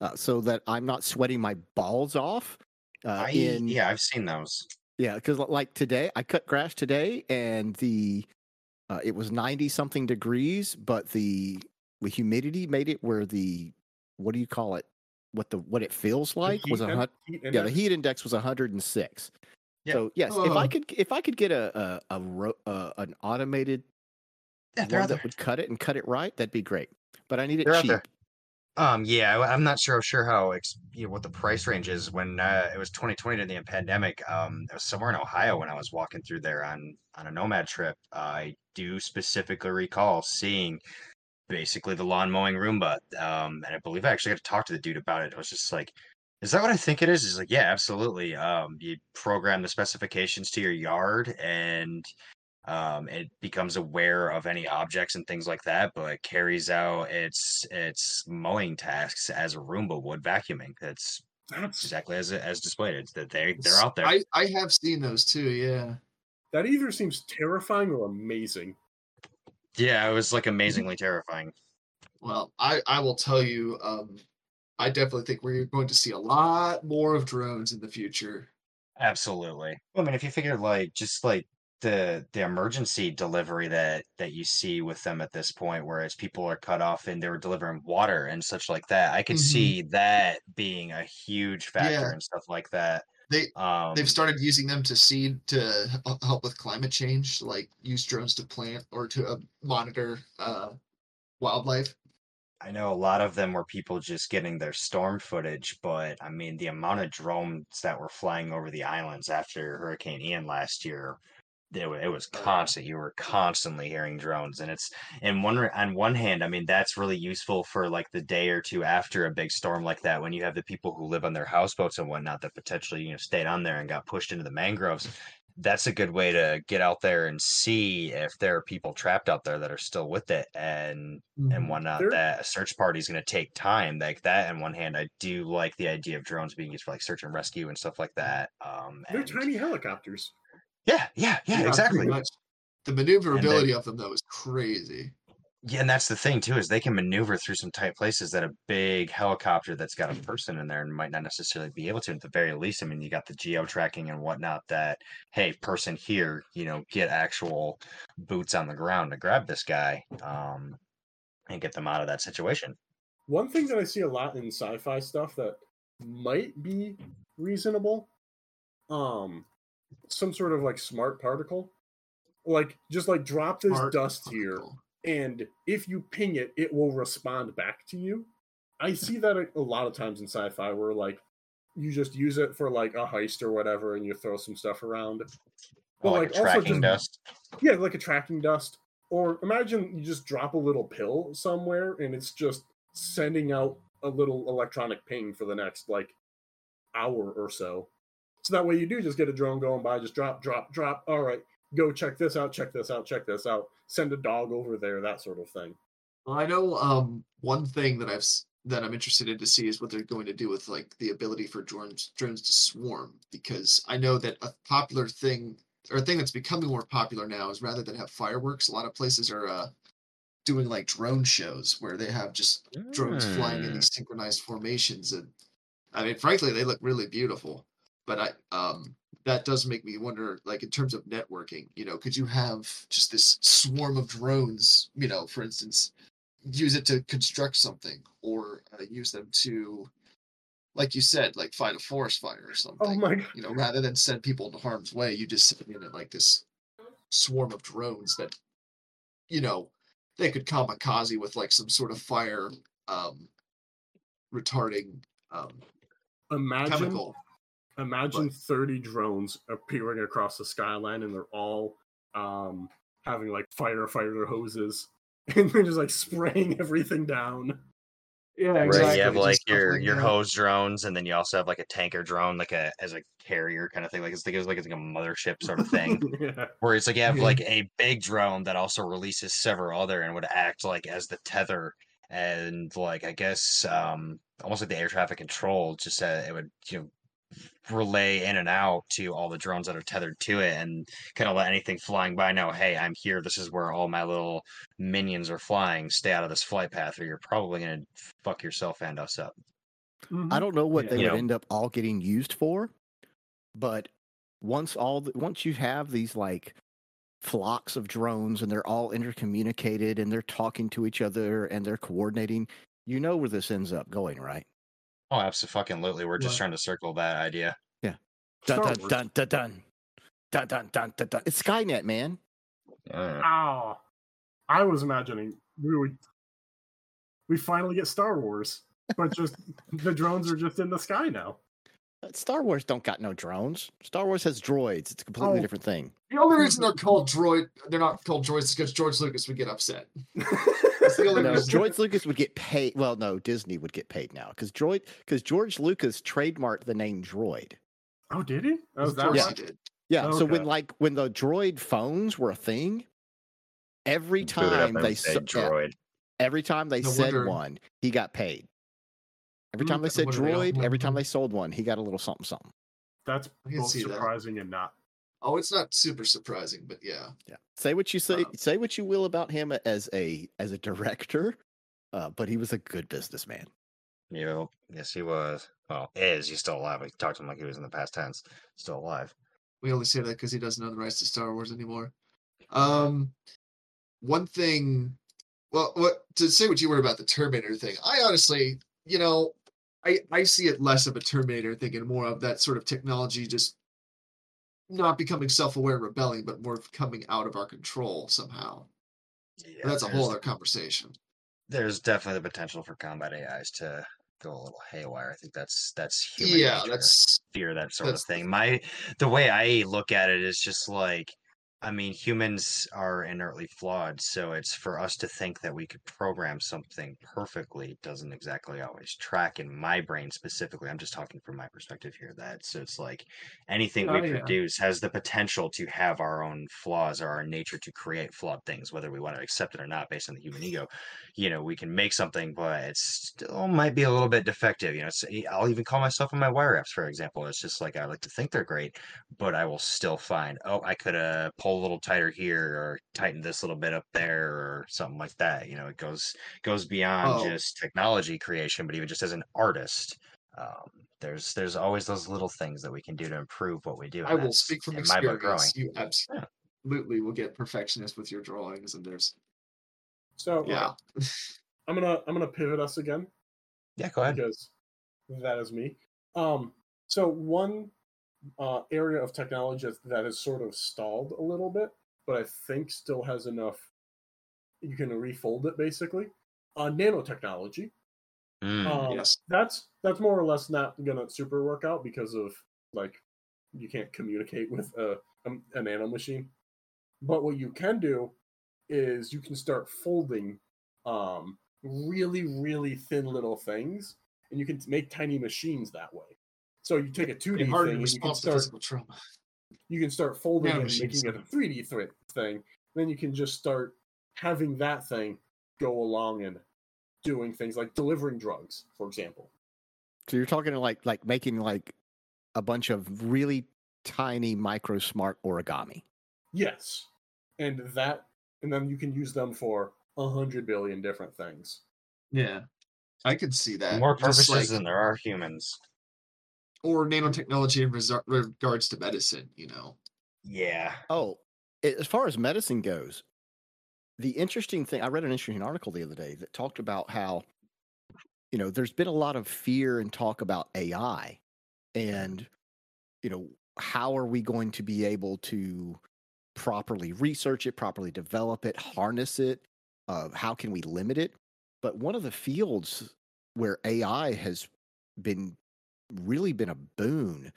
uh, so that I'm not sweating my balls off. Uh, I in yeah, I've seen those. yeah, because like today, I cut grass today, and the uh, it was ninety something degrees, but the the humidity made it where the what do you call it? What the what it feels like was a in- hun- heat yeah the heat index was 106. Yeah. So yes, if I could if I could get a a, a ro- uh, an automated Yeah, one that there. would cut it and cut it right, that'd be great. But I need it They're cheap. Um, yeah, I- I'm not sure sure how you know what the price range is. When uh, it was 2020 during the pandemic, um, it was somewhere in Ohio when I was walking through there on on a nomad trip. I do specifically recall seeing basically the lawn mowing Roomba, um, and I believe I actually got to talk to the dude about it. I was just like, "Is that what I think it is?" He's like, "Yeah, absolutely. Um, you program the specifications to your yard and." um, it becomes aware of any objects and things like that, but it carries out its its mowing tasks as a Roomba would vacuuming. That's That's exactly as as displayed. It's that they they're out there. I, I have seen those too, yeah. that either seems terrifying or amazing. Yeah, it was like amazingly terrifying. Well, I, I will tell you, um, I definitely think we're going to see a lot more of drones in the future. Absolutely. I mean, if you figure like just like the the emergency delivery that that you see with them at this point, whereas people are cut off and they were delivering water and such like that, I could Mhm. see that being a huge factor Yeah. and stuff like that. They Um, they've started using them to seed to help with climate change, like use drones to plant or to uh, monitor uh, wildlife. I know a lot of them were people just getting their storm footage, but I mean, the amount of drones that were flying over the islands after Hurricane Ian last year, it, it was Oh, constant. You were constantly hearing drones, and it's and one on one hand, I mean, that's really useful for like the day or two after a big storm like that, when you have the people who live on their houseboats and whatnot that potentially you know stayed on there and got pushed into the mangroves. That's a good way to get out there and see if there are people trapped out there that are still with it and Mm-hmm. and whatnot There- that a search party is going to take time like that on one hand i do like the idea of drones being used for like search and rescue and stuff like that um They're and- tiny helicopters. Yeah yeah yeah pretty exactly much. The maneuverability of them though is crazy. yeah and that's the thing too is they can maneuver through some tight places that a big helicopter that's got a person in there might not necessarily be able to at the very least i mean you got the geo tracking and whatnot that hey person here you know get actual boots on the ground to grab this guy um and get them out of that situation One thing that I see a lot in sci-fi stuff that might be reasonable, um, some sort of like smart particle, like just like drop this Smart dust here, and if you ping it, it will respond back to you. I see that a, a lot of times in sci-fi where like you just use it for like a heist or whatever, and you throw some stuff around. But, like, like, also tracking just- dust Yeah, like a tracking dust. Or imagine you just drop a little pill somewhere and it's just sending out a little electronic ping for the next like hour or so. So that way you do just get a drone going by, just drop, drop, drop. All right, go check this out, check this out, check this out. Send a dog over there, that sort of thing. I know um, one thing that I've that I'm interested in to see is what they're going to do with like the ability for drones drones to swarm because I know that a popular thing or a thing that's becoming more popular now is rather than have fireworks, a lot of places are uh, doing like drone shows where they have just drones flying in Mm. these synchronized formations and I mean frankly they look really beautiful. But I um that does make me wonder like in terms of networking, you know, could you have just this swarm of drones, you know, for instance, use it to construct something or uh, use them to like you said like fight a forest fire or something Oh my god. you know rather than send people into harm's way you just send in it like this swarm of drones that you know they could kamikaze with like some sort of fire um retarding um Imagine chemical imagine 30 drones appearing across the skyline and they're all um having like firefighter hoses and they're just like spraying everything down. yeah Right, you have like just stuff your your that. hose drones, and then you also have like a tanker drone, like a as a carrier kind of thing. Like it's like it's like it's like a mothership sort of thing. yeah. where it's like you have Yeah. like a big drone that also releases several other and would act like as the tether and like I guess um almost like the air traffic control. Just uh, it would you know relay in and out to all the drones that are tethered to it and kind of let anything flying by know, hey, I'm here. This is where all my little minions are flying. Stay out of this flight path, or you're probably gonna fuck yourself and us up. Mm-hmm. I don't know what Yeah. they You would know. end up all getting used for, but once all the, once you have these like flocks of drones and they're all intercommunicated and they're talking to each other and they're coordinating. You know where this ends up going, right? Oh, absolutely. We're just What? trying to circle that idea. Dun dun, dun dun dun dun dun dun dun dun. It's Skynet, man. Yeah. Ah, I was imagining we would we finally get Star Wars, but just the drones are just in the sky now. Uh, Star Wars don't got no drones. Star Wars has droids. It's a completely Oh. different thing. The only reason they're called droid, they're not called droids, is because George Lucas would get upset. That's the only No. George Lucas would get paid. Well, no, Disney would get paid now because droid because George Lucas trademarked the name droid. oh, did he? That was Of that course why? he did. Yeah. So when like when the droid phones were a thing, every time they say sa- droid. every time they No said wonder- one, he got paid. Every Mm, time they said wonder they droid, every time they sold one, he got a little something something. That's both see that. surprising and not. Oh, it's not super surprising, but yeah. Yeah. Say what you say. Um, say what you will about him as a as a director, uh, but he was a good businessman. Yep. Yes, he was. Well, is. He's still alive. We talked to him like he was in the past tense. Still alive. We only say that because he doesn't own the rights to Star Wars anymore. Um, one thing, well, what to say what you were about the Terminator thing? I honestly, you know, I I see it less of a Terminator thing and more of that sort of technology just not becoming self-aware and rebelling, but more of coming out of our control somehow. Yeah, that's a whole other conversation. There's definitely the potential for combat AIs to go a little haywire. I think that's that's human Yeah, nature. that's fear that sort of thing. My the way I look at it is just like I mean humans are inertly flawed, so it's for us to think that we could program something perfectly doesn't exactly always track in my brain specifically. I'm just talking from my perspective here that so it's like anything Oh, we yeah. produce has the potential to have our own flaws or our nature to create flawed things, whether we want to accept it or not based on the human ego you know, we can make something, but it still might be a little bit defective. You know, it's, I'll even call myself on my wire wraps, for example. It's just like I like to think they're great, but I will still find, oh, I could have uh, pull a little tighter here or tighten this little bit up there or something like that. You know, it goes goes beyond Oh. just technology creation, but even just as an artist. Um, there's there's always those little things that we can do to improve what we do. I will speak from in my book, growing. experience. You absolutely will get perfectionist with your drawings, and there's So yeah. I'm gonna I'm gonna pivot us again Yeah, go ahead. because that is me. Um, so one uh, area of technology that has sort of stalled a little bit, but I think still has enough. You can refold it basically. Uh, nanotechnology. Mm, Um, yes. That's that's more or less not gonna super work out because of like you can't communicate with a a, a nano machine. But what you can do is you can start folding um, really really thin little things, and you can make tiny machines that way. So you take a two D In thing and you can start physical trauma. you can start folding Nano and making it a three D th- thing. Then you can just start having that thing go along and doing things like delivering drugs, for example. So you're talking like like making like a bunch of really tiny micro smart origami. Yes, and that, and then you can use them for a hundred billion different things. Yeah, I could see that. More purposes like- than there are humans. Or nanotechnology in resar- regards to medicine. You know, Yeah. Oh, as far as medicine goes, the interesting thing I read an interesting article the other day that talked about how you know there's been a lot of fear and talk about AI and you know how are we going to be able to properly research it, properly develop it, harness it, uh, how can we limit it? But one of the fields where AI has been really been a boon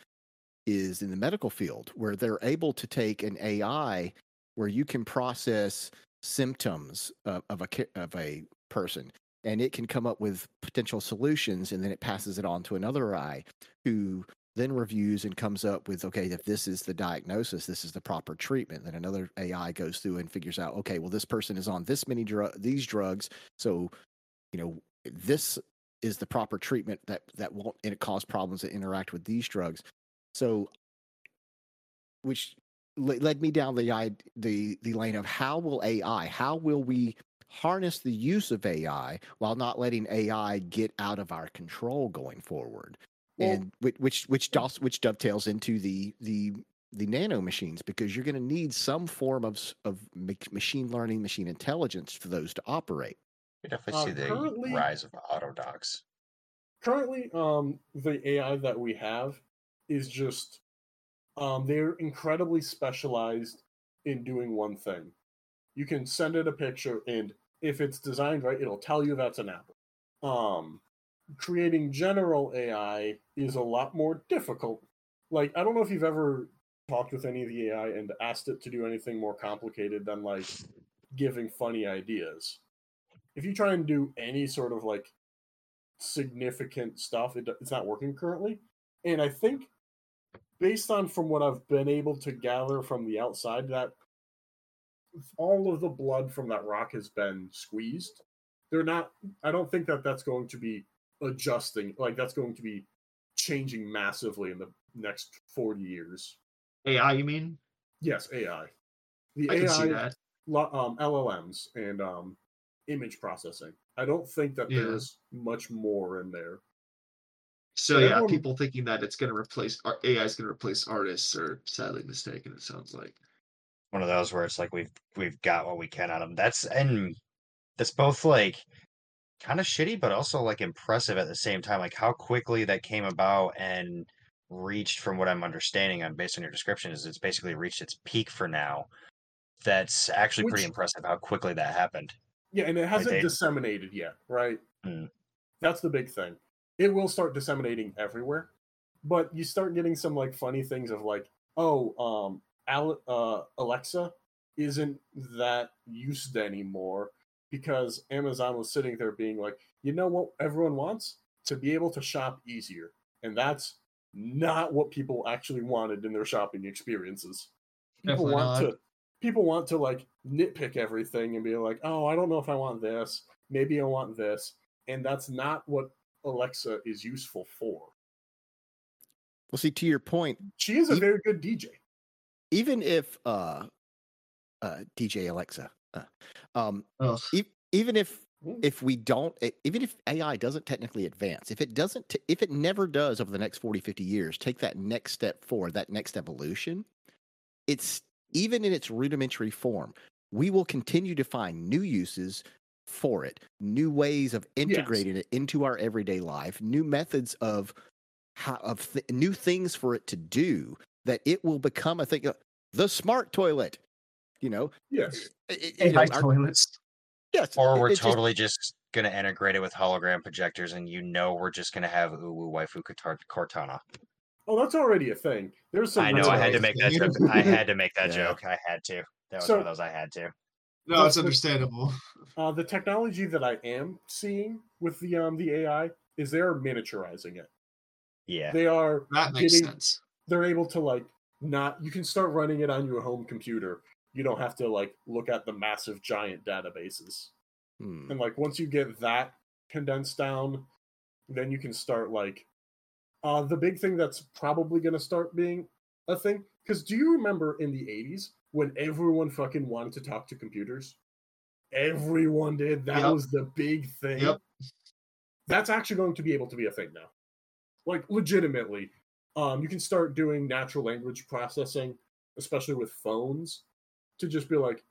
is in the medical field where they're able to take an AI where you can process symptoms of, of a of a person and it can come up with potential solutions and then it passes it on to another AI who then reviews and comes up with okay if this is the diagnosis this is the proper treatment then another AI goes through and figures out okay well this person is on this many drug these drugs so you know this is the proper treatment that that won't and it cause problems that interact with these drugs. So which led me down the the the lane of how will AI how will we harness the use of AI while not letting AI get out of our control going forward? Well- and which which which which dovetails into the the the nano machines because you're going to need some form of of machine learning, machine intelligence for those to operate. We definitely Uh, see the rise of auto docs. currently um the ai that we have is just um they're incredibly specialized in doing one thing. You can send it a picture and if it's designed right it'll tell you that's an apple. Um creating general ai is a lot more difficult. Like i don't know if you've ever talked with any of the ai and asked it to do anything more complicated than like giving funny ideas if you try and do any sort of like significant stuff. It, it's not working currently, and I think based on from what I've been able to gather from the outside, that all of the blood from that rock has been squeezed. They're not. I don't think that that's going to be adjusting. Like that's going to be changing massively in the next forty years. AI, you mean? Yes, AI. The I can see AI, that. um, LLMs, and um, image processing. I don't think that Yeah. there's much more in there. So Yeah, yeah, everyone- people thinking that it's going to replace ar- AI is going to replace artists are sadly mistaken. It sounds like. one of those where it's like we've we've got what we can out of them. That's and that's both like kind of shitty, but also like impressive at the same time. Like how quickly that came about and reached, from what I'm understanding on based on your description, is it's basically reached its peak for now. That's actually pretty impressive how quickly that happened. Yeah, and it hasn't disseminated yet, right? Mm. That's the big thing. It will start disseminating everywhere, but you start getting some like funny things of like, oh, um, Al- uh, Alexa isn't that used anymore because Amazon was sitting there being like, you know what everyone wants to be able to shop easier, and that's not what people actually wanted in their shopping experiences. People Definitely want not. to people want to like nitpick everything and be like, oh, I don't know if I want this. Maybe I want this. And that's not what Alexa is useful for. Well, see, to your point, She is a Ye- very good DJ. even if uh, uh, DJ Alexa, uh, um, Ugh. e- even if Mm. if we don't even if ai doesn't technically advance if it doesn't t- if it never does over the next 40 50 years take that next step forward that next evolution it's even in its rudimentary form we will continue to find new uses for it new ways of integrating it into our everyday life new methods of how of th- new things for it to do that it will become a thing uh, the smart toilet you know Yes. it- it- you know, AI our- toilets. yes Or we're it just- totally just gonna integrate it with hologram projectors, and you know we're just gonna have Uwu Waifu Katar- Cortana. Oh, that's already a thing. There's some. I know I had to make that joke. I had to make that Yeah. joke. I had to. That was So- one of those I had to. No, it's understandable. Uh, the technology that I am seeing with the um the AI is they're miniaturizing it. Yeah. They are That makes getting- sense. they're able to like not you can start running it on your home computer. You don't have to like look at the massive giant databases. Hmm. And like once you get that condensed down, then you can start like uh the big thing that's probably gonna start being a thing. Because do you remember in the 80s when everyone fucking wanted to talk to computers? Everyone did. That Yep. was the big thing. Yep. That's actually going to be able to be a thing now. Like legitimately. Um, you can start doing natural language processing, especially with phones, to just be like,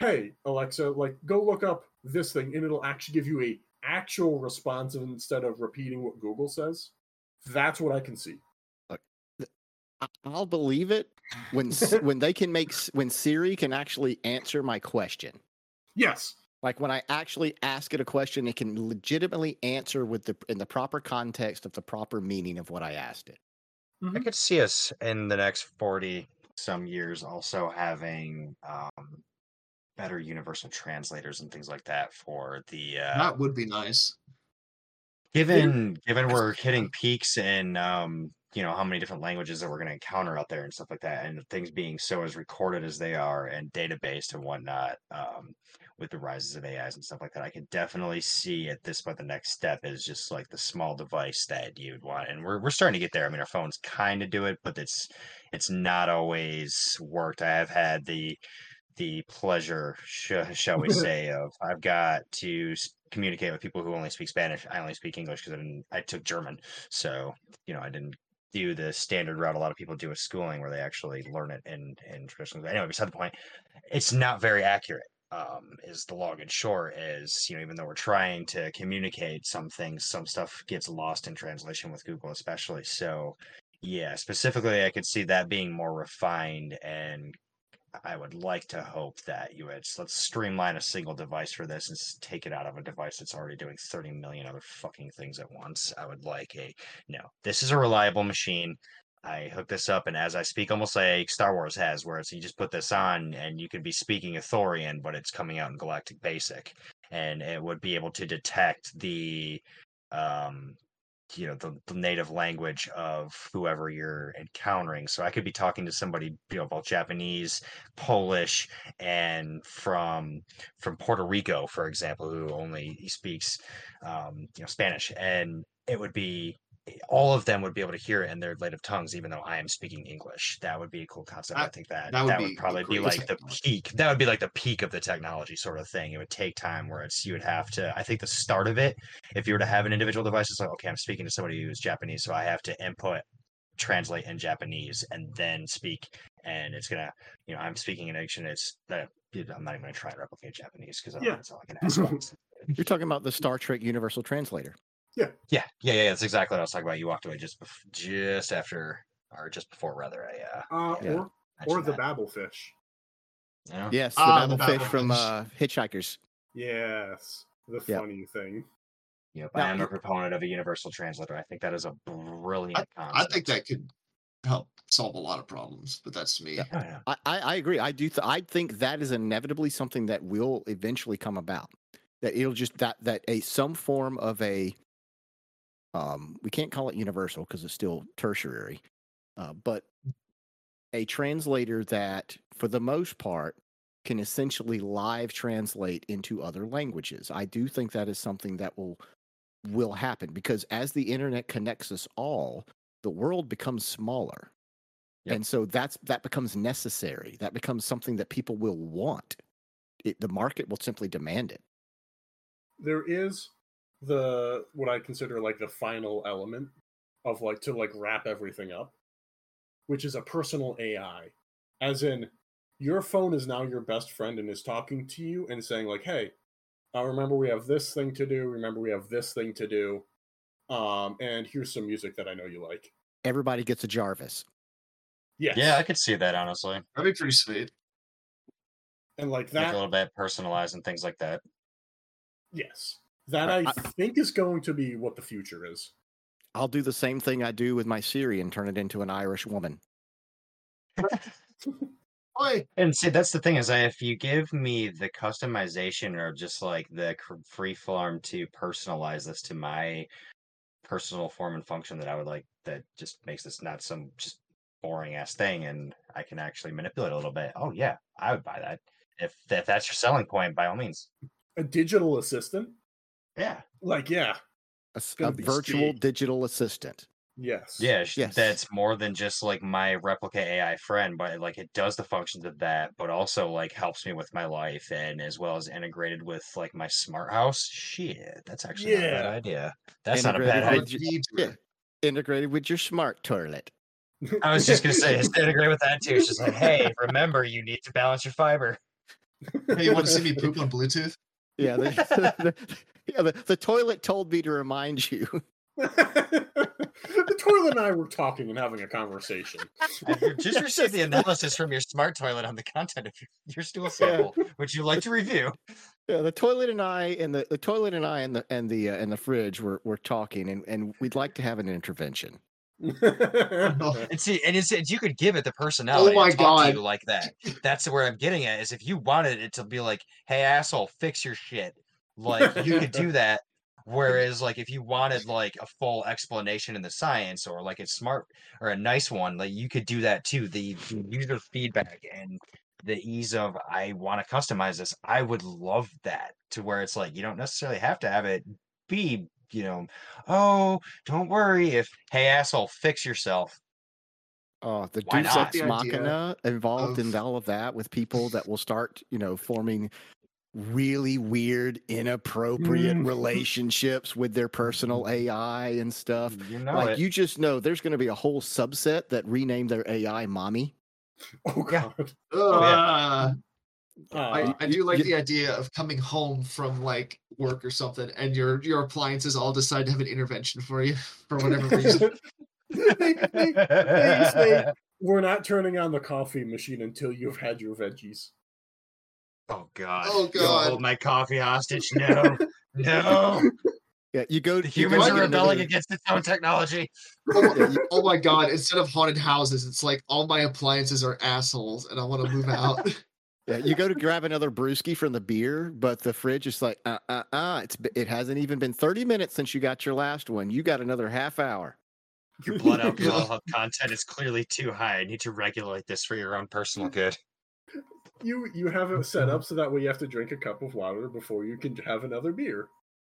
hey alexa like go look up this thing and it'll actually give you a actual response instead of repeating what google says that's what i can see I- I'll believe it when when they can make when Siri can actually answer my question. yes Like when I actually ask it a question, it can legitimately answer with the in the proper context of the proper meaning of what I asked it. I could see us in the next 40 some years also having um, better universal translators and things like that for the uh, that would be nice. Given given we're hitting peaks in um you know how many different languages that we're going to encounter out there and stuff like that and things being so as recorded as they are and databased and whatnot um with the rises of ais and stuff like that i could definitely see at this point the next step is just like the small device that you'd want and we're, we're starting to get there. I mean our phones kind of do it but it's it's not always worked. I have had the the pleasure, sh- shall we say, of I've got to communicate with people who only speak Spanish. I only speak English because I, didn't- I took German, so you know I didn't do the standard route a lot of people do with schooling, where they actually learn it in in traditional. Anyway, beside the point, it's not very accurate. Um, is the long and short is you know even though we're trying to communicate some things, some stuff gets lost in translation with Google, especially. So yeah, specifically, I could see that being more refined and I would like to hope that you would let's streamline a single device for this and take it out of a device that's already doing 30 million other fucking things at once. I would like a no, this is a reliable machine. I hook this up, and as I speak, almost like Star Wars has, where it's you just put this on and you could be speaking Athorian, but it's coming out in Galactic Basic, and it would be able to detect the um you know the, the native language of whoever you're encountering. So i could be talking to somebody you know about japanese polish and from from puerto rico for example who only speaks um, you know spanish. And it would be all of them would be able to hear it in their native tongues even though i am speaking english that would be a cool concept i That- think that that that would would, be probably be great like the peak that would be like the peak of the technology sort of thing it would take time where it's you would have to i think the start of it if you were to have an individual device, it's like, okay, I'm speaking to somebody who's Japanese, so I have to input, translate in Japanese, and then speak. And it's gonna, you know, I'm speaking in English, and it's that I'm not even gonna try and replicate Japanese because Yeah. that's all I can ask. You're talking about the Star Trek Universal Translator. Yeah, yeah, yeah, yeah. That's exactly what I was talking about. You walked away just bef- just after, or just before, rather. I uh, Uh, Yeah. Or or the that, Babelfish. you know? Yes, the Ah, the Babelfish from uh, Hitchhikers. Yes, the Yep. funny thing. Yep, Now, I am a proponent of a universal translator. I think that is a brilliant I concept. think that could help solve a lot of problems, but that's me. Oh, yeah. I, I, I agree. I do. Th- I think that is inevitably something that will eventually come about. That it'll just that that a some form of a um we can't call it universal because it's still tertiary, uh, but a translator that for the most part can essentially live translate into other languages. I do think that is something that will will happen because as the internet connects us all, the world becomes smaller. Yep. And so that's that becomes necessary. That becomes something that people will want. It, the market will simply demand it. There is the what I consider like the final element of like to like wrap everything up, which is a personal AI. As in, your phone is now your best friend and is talking to you and saying like, "Hey, uh, remember we have this thing to do. Remember we have this thing to do. Um, and here's some music that I know you like." Everybody gets a Jarvis. Yeah, yeah, I could see that honestly. That'd be pretty sweet. and like Make it that. a little bit personalized and things like that. Yes, that I- I, I- think is going to be what the future is. I'll do the same thing I do with my Siri and turn it into an Irish woman. And see, that's the thing is, I, if you give me the customization or just like the free form to personalize this to my personal form and function that I would like, that just makes this not some just boring ass thing, and I can actually manipulate a little bit. Oh yeah, I would buy that if if that's your selling point, by all means. A digital assistant, Yeah, like yeah, A, s- gonna a virtual speed. digital assistant. yes, yeah, Yes. that's more than just like my Replika AI friend, but like it does the functions of that, but also like helps me with my life and as well as integrated with like my smart house. Shit, that's actually not a bad idea. That's not a bad idea. y- feed to yeah. Integrated with your smart toilet. I was just gonna say, it's integrate with that too. It's just like, hey, remember you need to balance your fiber. Hey, you want to see me poop on Bluetooth? Yeah, the, the- yeah. The, the toilet told me to remind you. the toilet and I were talking and having a conversation. I've just received the analysis from your smart toilet on the content of your, your stool sample. Would you like to review? Yeah, the toilet and I and the, the toilet and I and the and the uh, and the fridge were were talking, and and we'd like to have an intervention. And see, and it's, it's you could give it the oh personality. Oh my to talk to God. like that. That's where I'm getting at. Is if you wanted it to be like, "Hey, asshole, fix your shit," like you could do that. Whereas, like, if you wanted like a full explanation in the science or like a smart or a nice one, like you could do that too. The, the user feedback and the ease of I want to customize this. I would love that to where it's like you don't necessarily have to have it be, you know, oh, don't worry if hey asshole, fix yourself. Oh, the Why Deus? Ex Machina involved in all of that with people that will start, you know, forming really weird, inappropriate Mm. relationships with their personal AI and stuff. You know like it. you just know there's going to be a whole subset that rename their AI mommy. Oh Yeah. god. Uh, Uh, I, I do like you- the idea of coming home from like work or something, and your your appliances all decide to have an intervention for you for whatever reason. they, they- they say, we're not turning on the coffee machine until you've had your veggies. Oh god. Oh, God. Hold my coffee hostage. No. no. Yeah, you go. The humans are get rebelling another- against its own technology. oh, my, oh my god! Instead of haunted houses, it's like all my appliances are assholes, and I want to move out. Yeah, you go to grab another brewski from the beer, but the fridge is like, uh, uh, uh. It's it hasn't even been thirty minutes since you got your last one. You got another half hour. Your blood alcohol content is clearly too high. I need to regulate this for your own personal good. You you have it set up so that way you have to drink a cup of water before you can have another beer.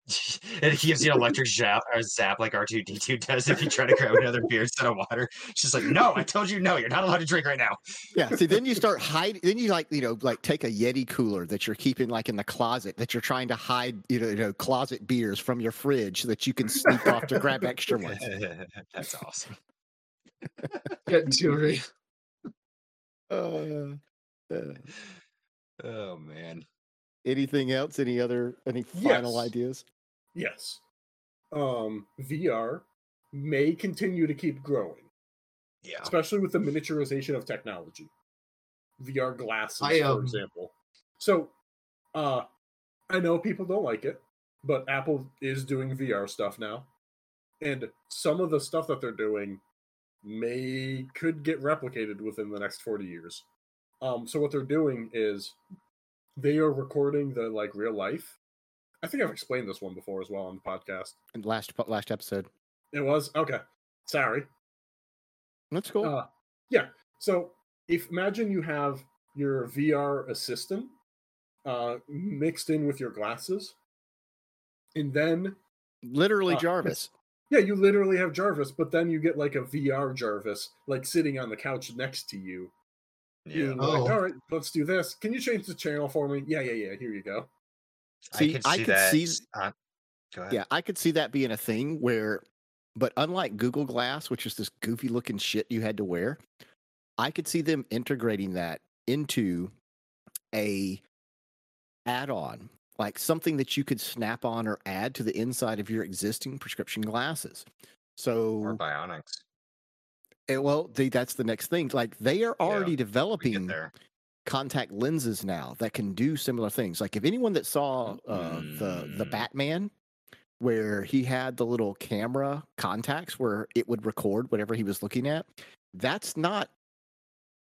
it gives you an electric zap, or zap like R2D2 does if you try to grab another beer instead of water. She's like, no, I told you no, you're not allowed to drink right now. Yeah. See, then you start hiding. Then you like, you know, like take a Yeti cooler that you're keeping like in the closet that you're trying to hide, you know, you know closet beers from your fridge so that you can sneak off to grab extra ones. That's awesome. Getting too Uh, uh, Oh man. anything else? Any other? Any final Yes. ideas? Yes. Um, VR may continue to keep growing, Yeah. especially with the miniaturization of technology. VR glasses, I, for um, example. So, uh, I know people don't like it, but Apple is doing VR stuff now, and some of the stuff that they're doing may could get replicated within the next 40 years. Um, so what they're doing is they are recording the like real life. I think I've explained this one before as well on the podcast. And last last episode. It was okay. Sorry. That's cool. Uh, yeah. So if imagine you have your VR assistant uh, mixed in with your glasses, and then Literally uh, Jarvis. yeah, you literally have Jarvis, but then you get like a VR Jarvis like sitting on the couch next to you, Yeah. being like, Oh. "All right, let's do this. Can you change the channel for me?" Yeah, yeah, yeah. Here you go. See, I could I see could that. see- s- on- Go ahead. Yeah, I could see that being a thing where, but unlike Google Glass, which is this goofy looking shit you had to wear, I could see them integrating that into a add-on, like something that you could snap on or add to the inside of your existing prescription glasses. So Or bionics. eh, well, they, that's the next thing. Like they are Yeah, already get developing there. Contact lenses now that can do similar things. Like if anyone that saw uh, the the Mm. Batman, where he had the little camera contacts where it would record whatever he was looking at, that's not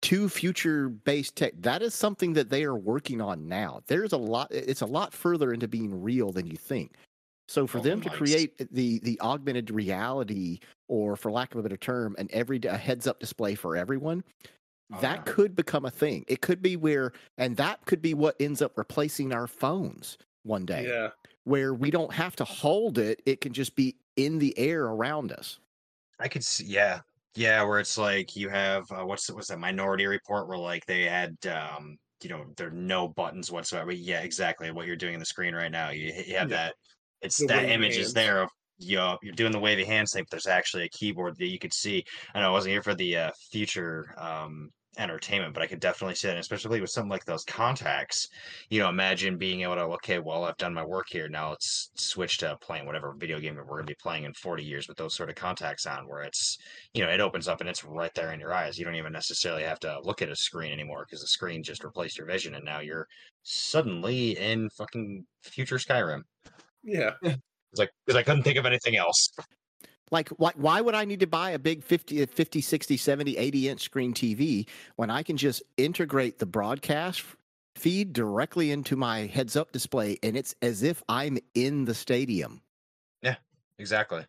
too future based tech. That is something that they are working on now. There's a lot. It's a lot further into being real than you think. So for Oh, them to nice. create the the augmented reality, or for lack of a better term, an every a heads up display for everyone, Oh, that yeah. could become a thing. It could be where, and that could be what ends up replacing our phones one day, Yeah. where we don't have to hold it. It can just be in the air around us. I could see, yeah, yeah, where it's like you have uh, what's what's that Minority Report where like they had um you know there are no buttons whatsoever. Yeah, exactly what you're doing in the screen right now. You, you have Yeah. that. It's The that image is there of yup, you're doing the wavy hand thing. But there's actually a keyboard that you could see. I know I wasn't here for the uh, future um entertainment, but I could definitely see it, especially with something like those contacts. You know, imagine being able to okay, well, I've done my work here. Now let's switch to playing whatever video game we're going to be playing in 40 years with those sort of contacts on, where it's you know it opens up and it's right there in your eyes. You don't even necessarily have to look at a screen anymore because the screen just replaced your vision, and now you're suddenly in fucking future Skyrim. Yeah. It's like because I couldn't think of anything else. Like, why, why would I need to buy a big 50, uh, 50, 60, 70, 80 inch screen TV when I can just integrate the broadcast feed directly into my heads up display and it's as if I'm in the stadium? Yeah, exactly.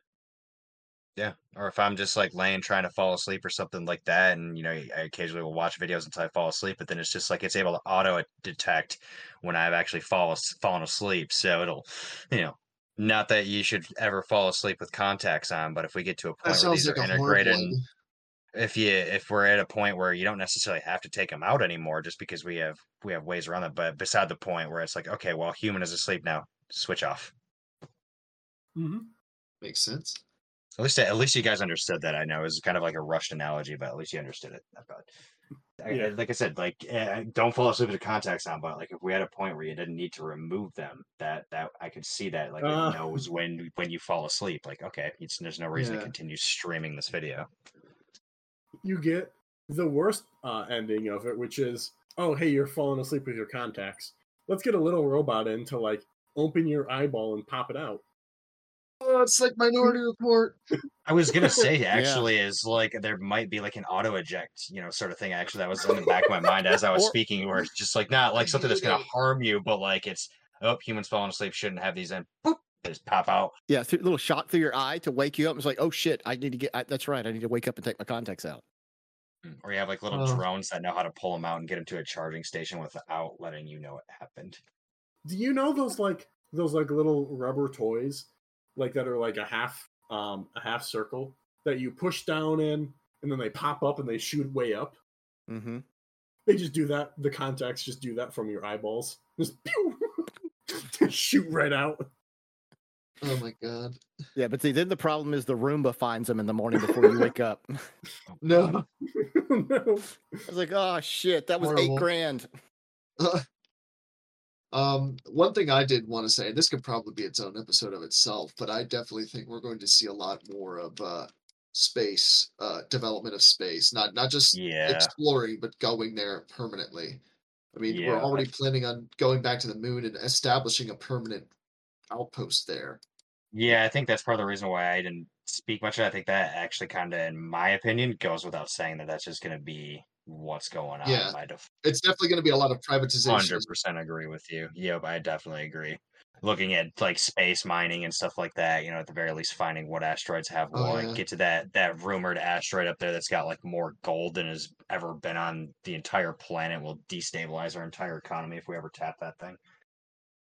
Yeah. Or if I'm just like laying trying to fall asleep or something like that, and you know, I occasionally will watch videos until I fall asleep, but then it's just like it's able to auto detect when I've actually fall, fallen asleep. So it'll, you know, not that you should ever fall asleep with contacts on, but if we get to a That point where these like are integrated, idea. if you if we're at a point where you don't necessarily have to take them out anymore just because we have we have ways around it but beside the point where it's like okay well human is asleep now switch off Mm-hmm. Makes sense. at least at least you guys understood that i know it was kind of like a rushed analogy but at least you understood it but I, Yeah. Like i said like eh, don't fall asleep with the contacts on but like if we had a point where you didn't need to remove them that that i could see that like Uh. it knows when when you fall asleep like okay it's, there's no reason Yeah. to continue streaming this video You get the worst uh, ending of it, which is, oh, hey, you're falling asleep with your contacts. Let's get a little robot in to like open your eyeball and pop it out. Oh, it's like Minority Report. I was gonna say Yeah. actually is like there might be like an auto eject, you know, sort of thing. Actually, that was in the back of my mind as I was Or- speaking, where it's just like not like something that's gonna harm you, but like it's oh humans falling asleep shouldn't have these in. Boop, just pop out. Yeah, th- little shot through your eye to wake you up. It's like, oh shit, I need to get. I, that's right, I need to wake up and take my contacts out. Hmm, or you have like little Oh. drones that know how to pull them out and get them to a charging station without letting you know it happened. Do you know those like those like little rubber toys, like that are like a half um a half circle that you push down in and then they pop up and they shoot way up? Mm-hmm. They just do that. The contacts just do that from your eyeballs. Just pew! shoot right out. Oh my god. Yeah, but see, then the problem is the Roomba finds them in the morning before you wake up. No. no. I was like, oh shit, that was Horrible. eight grand. Um, one thing I did want to say, and this could probably be its own episode of itself, but I definitely think we're going to see a lot more of uh space, uh development of space. Not not just Yeah. exploring, but going there permanently. I mean, Yeah, we're already planning on going back to the moon and establishing a permanent outpost there. Yeah, I think that's part of the reason why I didn't speak much. I think that actually kind of, in my opinion, goes without saying that that's just going to be what's going on. Yeah. by default. It's definitely going to be a lot of privatization. Hundred percent agree with you. Yep, I definitely agree. Looking at like space mining and stuff like that, you know, at the very least, finding what asteroids have Oh, what. yeah. Get to that that rumored asteroid up there that's got like more gold than has ever been on the entire planet. Will destabilize our entire economy if we ever tap that thing.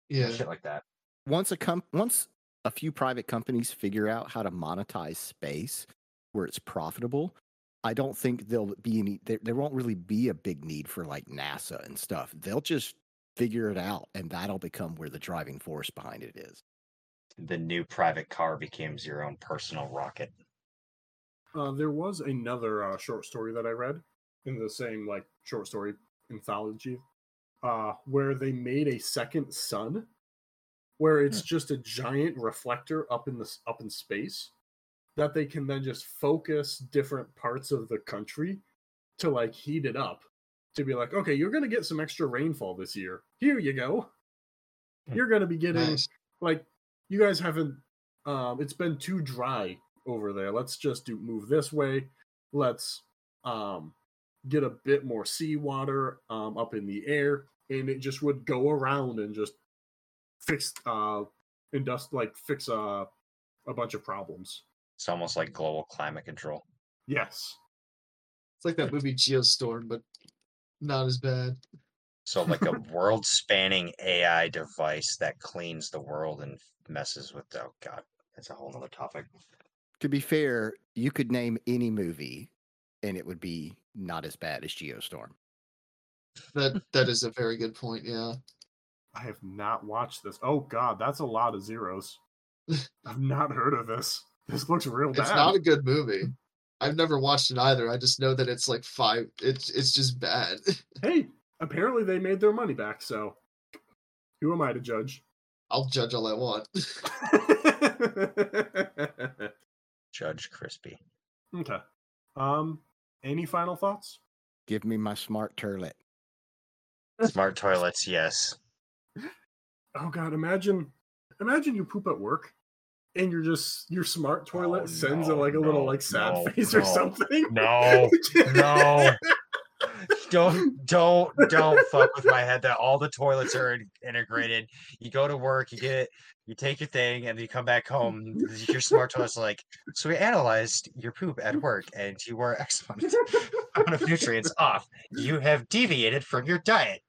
Yeah. Shit like that. Once a com- once a few private companies figure out how to monetize space where it's profitable, I don't think there'll be any. There, there won't really be a big need for like NASA and stuff. They'll just figure it out, and that'll become where the driving force behind it is. The new private car becomes your own personal rocket. Uh, there was another uh, short story that I read in the same like short story anthology, uh, where they made a second sun, where it's just a giant reflector up in the up in space that they can then just focus different parts of the country to like heat it up to be like, okay, you're gonna get some extra rainfall this year. Here you go. Hmm. You're gonna be getting Nice. like you guys haven't um it's been too dry over there let's just do move this way let's um get a bit more seawater um up in the air and it just would go around and just fix uh and dust like fix uh, a bunch of problems It's almost like global climate control. yes It's like that movie Geostorm, but not as bad. So like a world spanning AI device that cleans the world and messes with oh god, that's a whole nother topic. To be fair, you could name any movie, and it would be not as bad as Geostorm. That that is a very good point. Yeah. i have not watched this oh god that's a lot of zeros i've not heard of this this looks real bad It's not a good movie. I've never watched it either. I just know that it's like five. It's it's just bad. hey apparently they made their money back so who am i to judge I'll judge all I want. Judge Crispy. okay um any final thoughts Give me my smart toilet. Smart toilets, yes. oh god imagine imagine you poop at work and you're just your smart toilet Oh, sends a like a little like sad no, face or something No, no. Don't don't don't fuck with my head that all the toilets are integrated. You go to work, you get you take your thing, and then you come back home. Your smart toilet's like, so we analyzed your poop at work, and you were X amount of- nutrients off. You have deviated from your diet.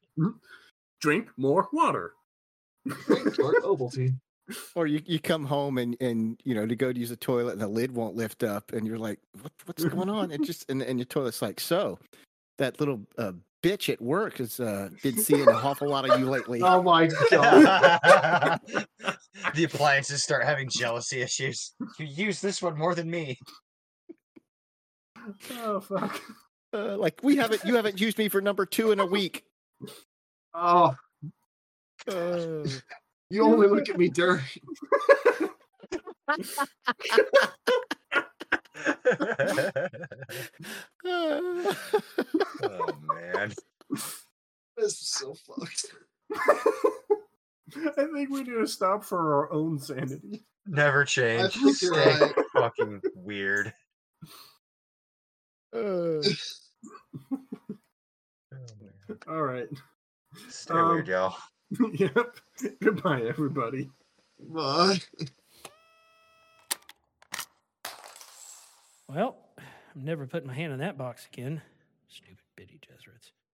drink more water Drink Dark Ovaltine. Or you, you come home and, and you know to go to use the toilet and the lid won't lift up and you're like, what, what's going on? It just and, and your toilet's like, so that little uh, bitch at work has uh, been seeing an awful lot of you lately. Oh my god. the appliances start having jealousy issues. You use this one more than me. Oh fuck. Uh, like we haven't you haven't used me for number two in a week. Oh, Uh, you only look at me during. uh, oh man. This is so fucked. I think we need to stop for our own sanity. Never change. Stay right. fucking weird. uh, All right. Stay Um, weird, y'all. yep. Goodbye, everybody. Bye. Well, I'm never putting my hand in that box again. Stupid bitty Jesuits.